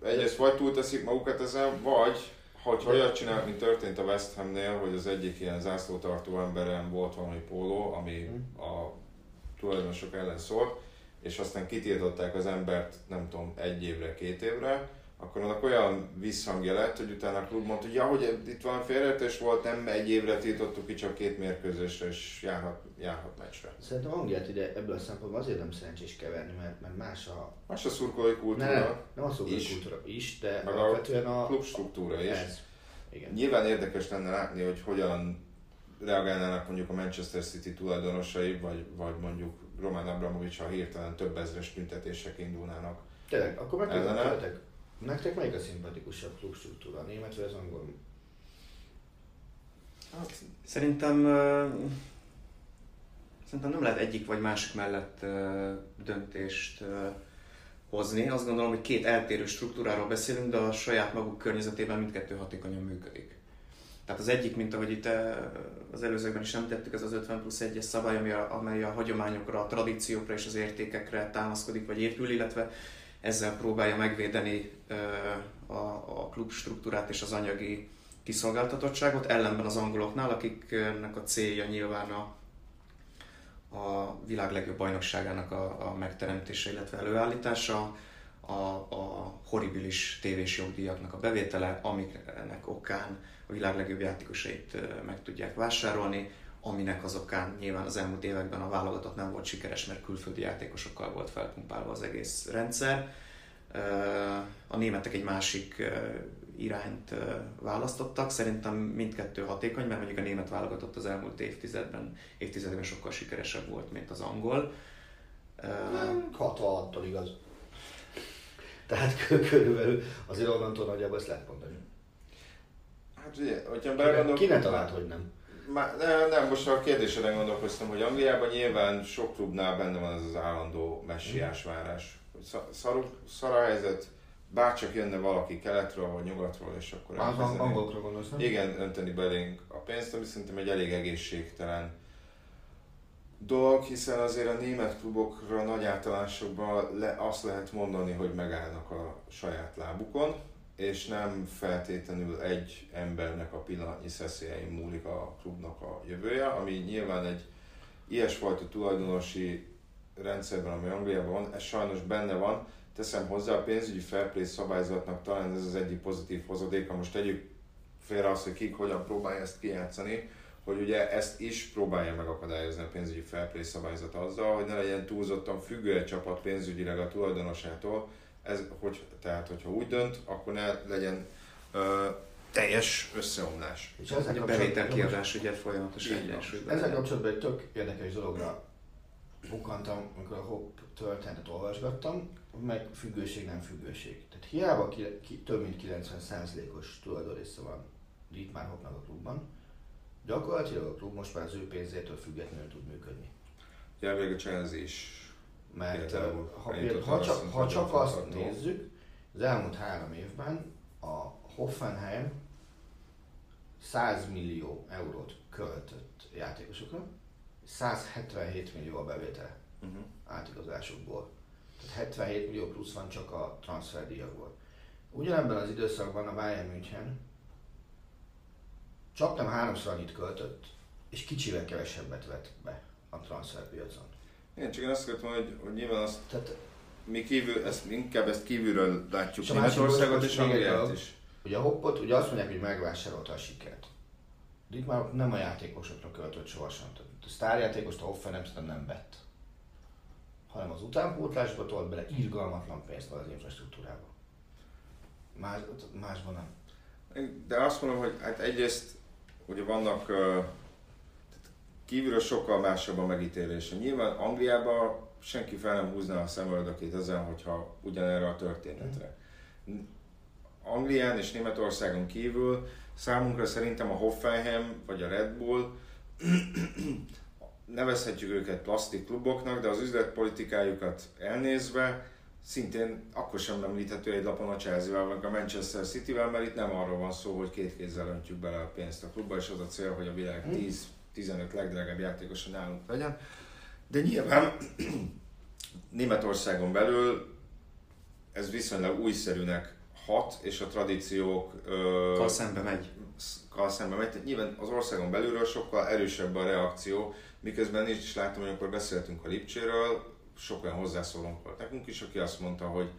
egyrészt vagy túlteszik magukat ezen, vagy hogy olyat csinál, mint történt a West Hamnél, hogy az egyik ilyen zászlótartó emberen volt valami póló, ami hm. a tulajdonosok ellen szólt, és aztán kitiltották az embert, nem tudom, egy évre, két évre, akkor annak olyan visszhangja lett, hogy utána a klub mondta, hogy ja, hogy itt van félreértés volt, nem egy évre tiltottuk ki, csak két mérkőzésre, és járhat, járhat meccsre. Szerintem Angliát ide ebből a szempontból azért nem szerencsés keverni, mert, mert más a... Más a szurkolói kultúra. Nem, nem a szurkolói is, kultúra is, de meg alapvetően a, klub struktúra is. Ez. Igen. Nyilván érdekes lenne látni, hogy hogyan reagálnának mondjuk a Manchester City tulajdonosai, vagy, vagy mondjuk Roman Abramovics, ha hirtelen több ezres tüntetések indulnának. Tényleg, akkor megkérdezem Nektek melyik a szimpatikusabb klubstruktúra, a német vagy az angol? Hát, szerintem, szerintem nem lehet egyik vagy másik mellett döntést hozni. Azt gondolom, hogy két eltérő struktúráról beszélünk, de a saját maguk környezetében mindkettő hatékonyan működik. Tehát az egyik, mint ahogy itt az előzőkben is említettük, ez az 50 plusz 1-es szabály, amely a hagyományokra, a tradíciókra és az értékekre támaszkodik vagy épül, illetve ezzel próbálja megvédeni a, a klub struktúrát és az anyagi kiszolgáltatottságot, ellenben az angoloknál, akiknek a célja nyilván a, a világ legjobb bajnokságának a, a megteremtése, illetve előállítása, a, a horribilis tévés jogdíjaknak a bevétele, amiknek okán a világ legjobb játékosait meg tudják vásárolni, aminek az okán nyilván az elmúlt években a válogatott nem volt sikeres, mert külföldi játékosokkal volt felpumpálva az egész rendszer. A németek egy másik irányt választottak. Szerintem mindkettő hatékony, mert mondjuk a német válogatott az elmúlt évtizedben, évtizedben sokkal sikeresebb volt, mint az angol. 66-tól igaz. Tehát körülbelül azért onnantól nagyjából ezt lehet mondani. Hát ugye, hogyha belegondolok... Ki ne talált, hogy nem? Má, nem, nem, most a kérdésre gondolkoztam, hogy Angliában nyilván sok klubnál benne van ez az állandó messiás várás. Szar, szar a helyzet, bárcsak jönne valaki keletről vagy nyugatról, és akkor Az angolokra gondolsz, nem? Igen, önteni belénk a pénzt, ami szerintem egy elég egészségtelen dolog, hiszen azért a német klubokra nagy általásokban le, azt lehet mondani, hogy megállnak a saját lábukon, és nem feltétlenül egy embernek a pillanatnyi szeszélyein múlik a klubnak a jövője, ami nyilván egy ilyesfajta tulajdonosi rendszerben, ami Angliában van, ez sajnos benne van. Teszem hozzá, a pénzügyi fair szabályzatnak talán ez az egyik pozitív hozadéka. Most tegyük félre azt, hogy kik hogyan próbálja ezt kijátszani, hogy ugye ezt is próbálja megakadályozni a pénzügyi fair szabályzat azzal, hogy ne legyen túlzottan függő egy csapat pénzügyileg a tulajdonosától, ez, hogy, tehát, hogyha úgy dönt, akkor ne legyen ö, teljes összeomlás. És ezzel a bevétel kiadás ugye folyamatos egyensúlyban. Ezzel kapcsolatban egy tök érdekes dologra bukantam, amikor a Hop történetet olvasgattam, meg függőség nem függőség. Tehát hiába ki, ki, több mint 90%-os tulajdonrésze van Dietmar Hopnak a klubban, gyakorlatilag a klub most már az ő pénzétől függetlenül tud működni. Ja, a Chelsea is mert ha, ha, ha, csak, ha csak azt nézzük, az elmúlt három évben a Hoffenheim 100 millió eurót költött játékosokra, 177 millió a bevétele uh-huh. átigazásokból. Tehát 77 millió plusz van csak a transferdíjakból. Ugyanebben az időszakban a Bayern München csak nem háromszor annyit költött, és kicsivel kevesebbet vett be a transferpiacon. Igen, csak én azt akartam, hogy, hogy nyilván azt, Tehát, mi kívül, ezt, inkább ezt kívülről látjuk Németországot és Angliát is. Ugye a Hoppot, ugye azt mondják, hogy megvásárolta a sikert. De itt már nem a játékosokra költött sohasem. Tehát a sztárjátékost a Hoffen nem, nem vett. Hanem az utánpótlásba tolt bele irgalmatlan pénzt az infrastruktúrába. Más, másban nem. De azt mondom, hogy hát egyrészt ugye vannak uh, kívülről sokkal másabb a megítélése. Nyilván Angliában senki fel nem húzná a szemöldökét ezen, hogyha ugyanerre a történetre. Anglián és Németországon kívül számunkra szerintem a Hoffenheim vagy a Red Bull nevezhetjük őket plastik kluboknak, de az üzletpolitikájukat elnézve szintén akkor sem említhető egy lapon a chelsea vagy a Manchester City-vel, mert itt nem arról van szó, hogy két kézzel öntjük bele a pénzt a klubba, és az a cél, hogy a világ 10-15 legdrágább játékosa nálunk legyen. De nyilván Németországon belül ez viszonylag újszerűnek hat, és a tradíciók... Kal szembe megy. Kal szembe megy. Tehát nyilván az országon belülről sokkal erősebb a reakció, miközben is látom, hogy akkor beszéltünk a Lipcséről, sok olyan hozzászólónk volt nekünk is, aki azt mondta, hogy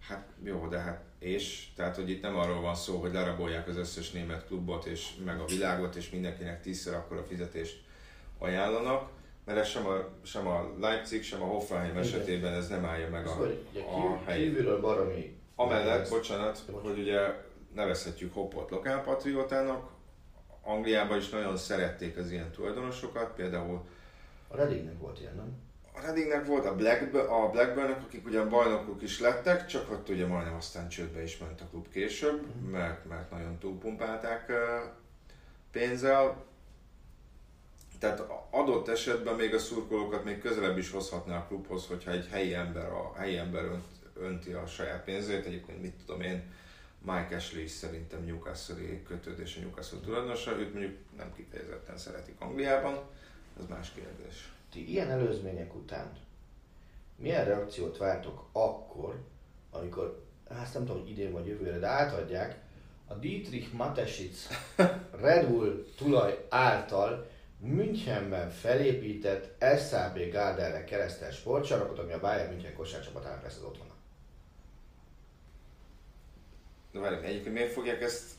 hát jó, de hát és? Tehát, hogy itt nem arról van szó, hogy lerabolják az összes német klubot és meg a világot, és mindenkinek tízszer akkor a fizetést ajánlanak, mert ez sem a, sem a Leipzig, sem a Hoffenheim Igen. esetében ez nem állja meg a, szóval, a helyét. Kívülről baromi. Amellett, bocsánat, hogy ugye nevezhetjük Hoppot lokálpatriótának, Angliában is nagyon szerették az ilyen tulajdonosokat, például... A Reddingnek volt ilyen, nem? A Reddingnek volt a, Black, a Blackburn-nek, akik ugyan bajnokok is lettek, csak ott ugye majdnem aztán csődbe is ment a klub később, uh-huh. mert, mert nagyon túlpumpálták pénzzel. Tehát adott esetben még a szurkolókat még közelebb is hozhatná a klubhoz, hogyha egy helyi ember, a helyi ember önt, önti a saját pénzét. Egyébként mit tudom én, Mike Ashley is szerintem Newcastle-i kötődés a Newcastle tulajdonosa, őt mondjuk nem kifejezetten szeretik Angliában, ez más kérdés. Ti ilyen előzmények után milyen reakciót vártok akkor, amikor, hát nem tudom, hogy idén vagy jövőre, de átadják a Dietrich Matesic Red Bull tulaj által Münchenben felépített SAB Gardere keresztes sportcsarnokot, ami a Bayern München kosárcsapatának lesz az otthona. De várj, egyébként miért fogják ezt,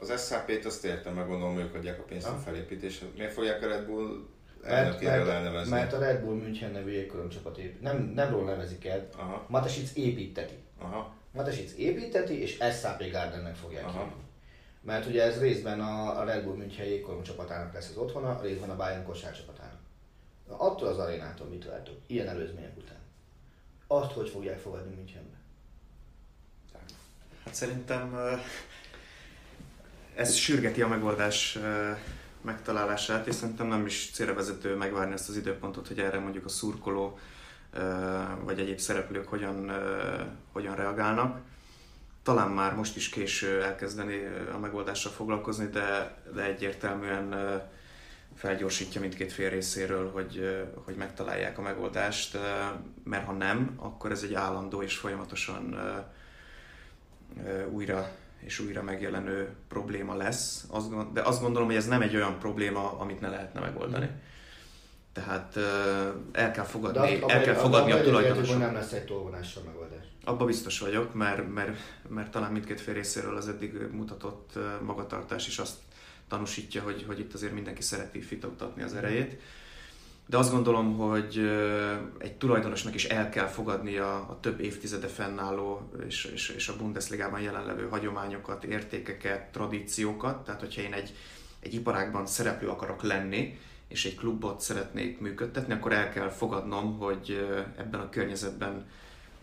az SAP-t azt értem, meg gondolom, ők adják a pénzt a felépítésre. Miért fogják a Red Bull mert, mert, mert, a Red Bull München nevű jégkorongcsapat épít. Nem, nem róla nevezik el. Aha. Matesic építeti. Aha. Matesic építeti, és SAP Gardennek fogják Aha. Mert ugye ez részben a, a Red Bull München jégkorong csapatának lesz az otthona, részben a Bayern kosár csapatának. Na, attól az arénától mit vártok? Ilyen előzmények után. Azt hogy fogják fogadni Münchenbe? Hát szerintem ez sürgeti a megoldás megtalálását, és szerintem nem is célra vezető megvárni ezt az időpontot, hogy erre mondjuk a szurkoló vagy egyéb szereplők hogyan, hogyan reagálnak. Talán már most is késő elkezdeni a megoldással foglalkozni, de, de egyértelműen felgyorsítja mindkét fél részéről, hogy, hogy megtalálják a megoldást, mert ha nem, akkor ez egy állandó és folyamatosan újra és újra megjelenő probléma lesz, de azt gondolom, hogy ez nem egy olyan probléma, amit ne lehetne megoldani. Tehát el kell fogadni, az, el kell fogadni a, a tulajdonosot. nem lesz egy tolvonással megoldás. Abba biztos vagyok, mert, mert, mert talán mindkét fél részéről az eddig mutatott magatartás is azt tanúsítja, hogy, hogy itt azért mindenki szereti fitoktatni az erejét. Mm de azt gondolom, hogy egy tulajdonosnak is el kell fogadnia a több évtizede fennálló és, és, és a Bundesligában jelenlevő hagyományokat, értékeket, tradíciókat. Tehát, hogyha én egy, egy iparágban szereplő akarok lenni, és egy klubot szeretnék működtetni, akkor el kell fogadnom, hogy ebben a környezetben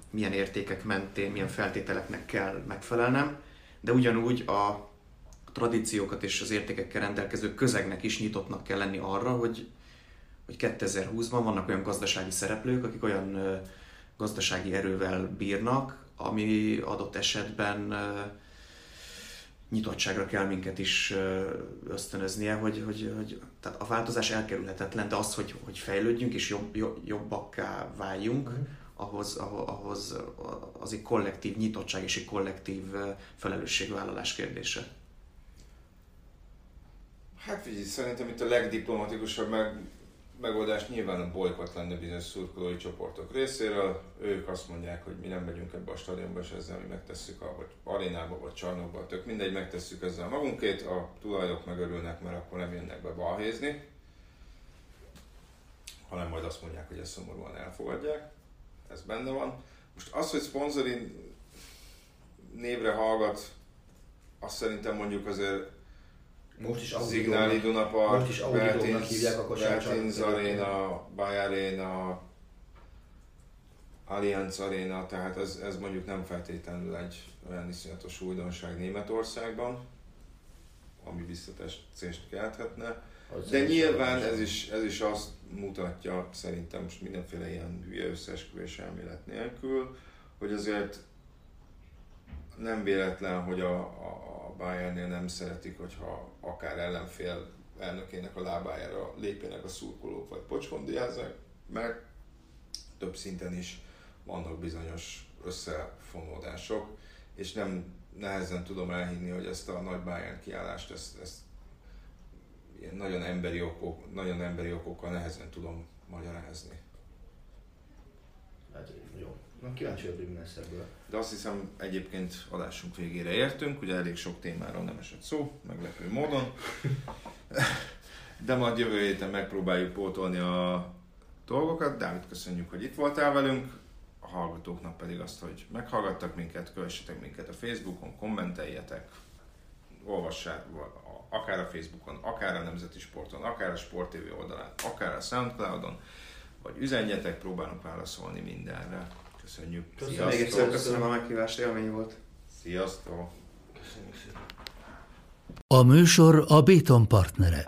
milyen értékek mentén, milyen feltételeknek kell megfelelnem, de ugyanúgy a tradíciókat és az értékekkel rendelkező közegnek is nyitottnak kell lenni arra, hogy hogy 2020-ban vannak olyan gazdasági szereplők, akik olyan gazdasági erővel bírnak, ami adott esetben nyitottságra kell minket is ösztönöznie, hogy, hogy, hogy tehát a változás elkerülhetetlen, de az, hogy, hogy fejlődjünk és jobb, jobb, jobbakká váljunk, mm. ahhoz, ahhoz az egy kollektív nyitottság és egy kollektív felelősségvállalás kérdése. Hát figyelj, szerintem itt a legdiplomatikusabb meg megoldás nyilván a bolykot lenne bizonyos szurkolói csoportok részéről. Ők azt mondják, hogy mi nem megyünk ebbe a stadionba, és ezzel mi megtesszük a vagy arénába, vagy csarnokba, tök mindegy, megtesszük ezzel magunkét, a tulajok megörülnek, mert akkor nem jönnek be balhézni, hanem majd azt mondják, hogy ezt szomorúan elfogadják. Ez benne van. Most az, hogy szponzorin névre hallgat, azt szerintem mondjuk azért Most is Audi Iduna Dome-nak- Park, Most is Audi Dome-nak hívják a kosárcsapatot. Arena, Bay Arena, Allianz Arena, tehát ez, ez mondjuk nem feltétlenül egy olyan iszonyatos újdonság Németországban, ami visszateszést kelthetne. Az De nyilván ez is, ez is azt mutatja, szerintem most mindenféle ilyen hülye összeesküvés elmélet nélkül, hogy azért nem véletlen, hogy a, a, Bayernnél nem szeretik, hogyha akár ellenfél elnökének a lábájára lépjenek a szurkolók, vagy pocskondiázzák, mert több szinten is vannak bizonyos összefonódások, és nem nehezen tudom elhinni, hogy ezt a nagy Bayern kiállást, ezt, ezt ilyen nagyon emberi, okok, nagyon emberi okokkal nehezen tudom magyarázni. Hát jó. Na kíváncsi vagyok, hogy mi lesz ebből. De azt hiszem egyébként adásunk végére értünk, ugye elég sok témáról nem esett szó, meglepő módon. De majd jövő héten megpróbáljuk pótolni a dolgokat. Dávid, köszönjük, hogy itt voltál velünk. A hallgatóknak pedig azt, hogy meghallgattak minket, kövessetek minket a Facebookon, kommenteljetek, olvassák akár a Facebookon, akár a Nemzeti Sporton, akár a Sport TV oldalán, akár a Soundcloudon, vagy üzenjetek, próbálunk válaszolni mindenre. Köszönjük. Köszönöm. Még egyszer köszönöm a meghívást, élmény volt. Sziasztok! Köszönjük szépen. A műsor a Béton partnere.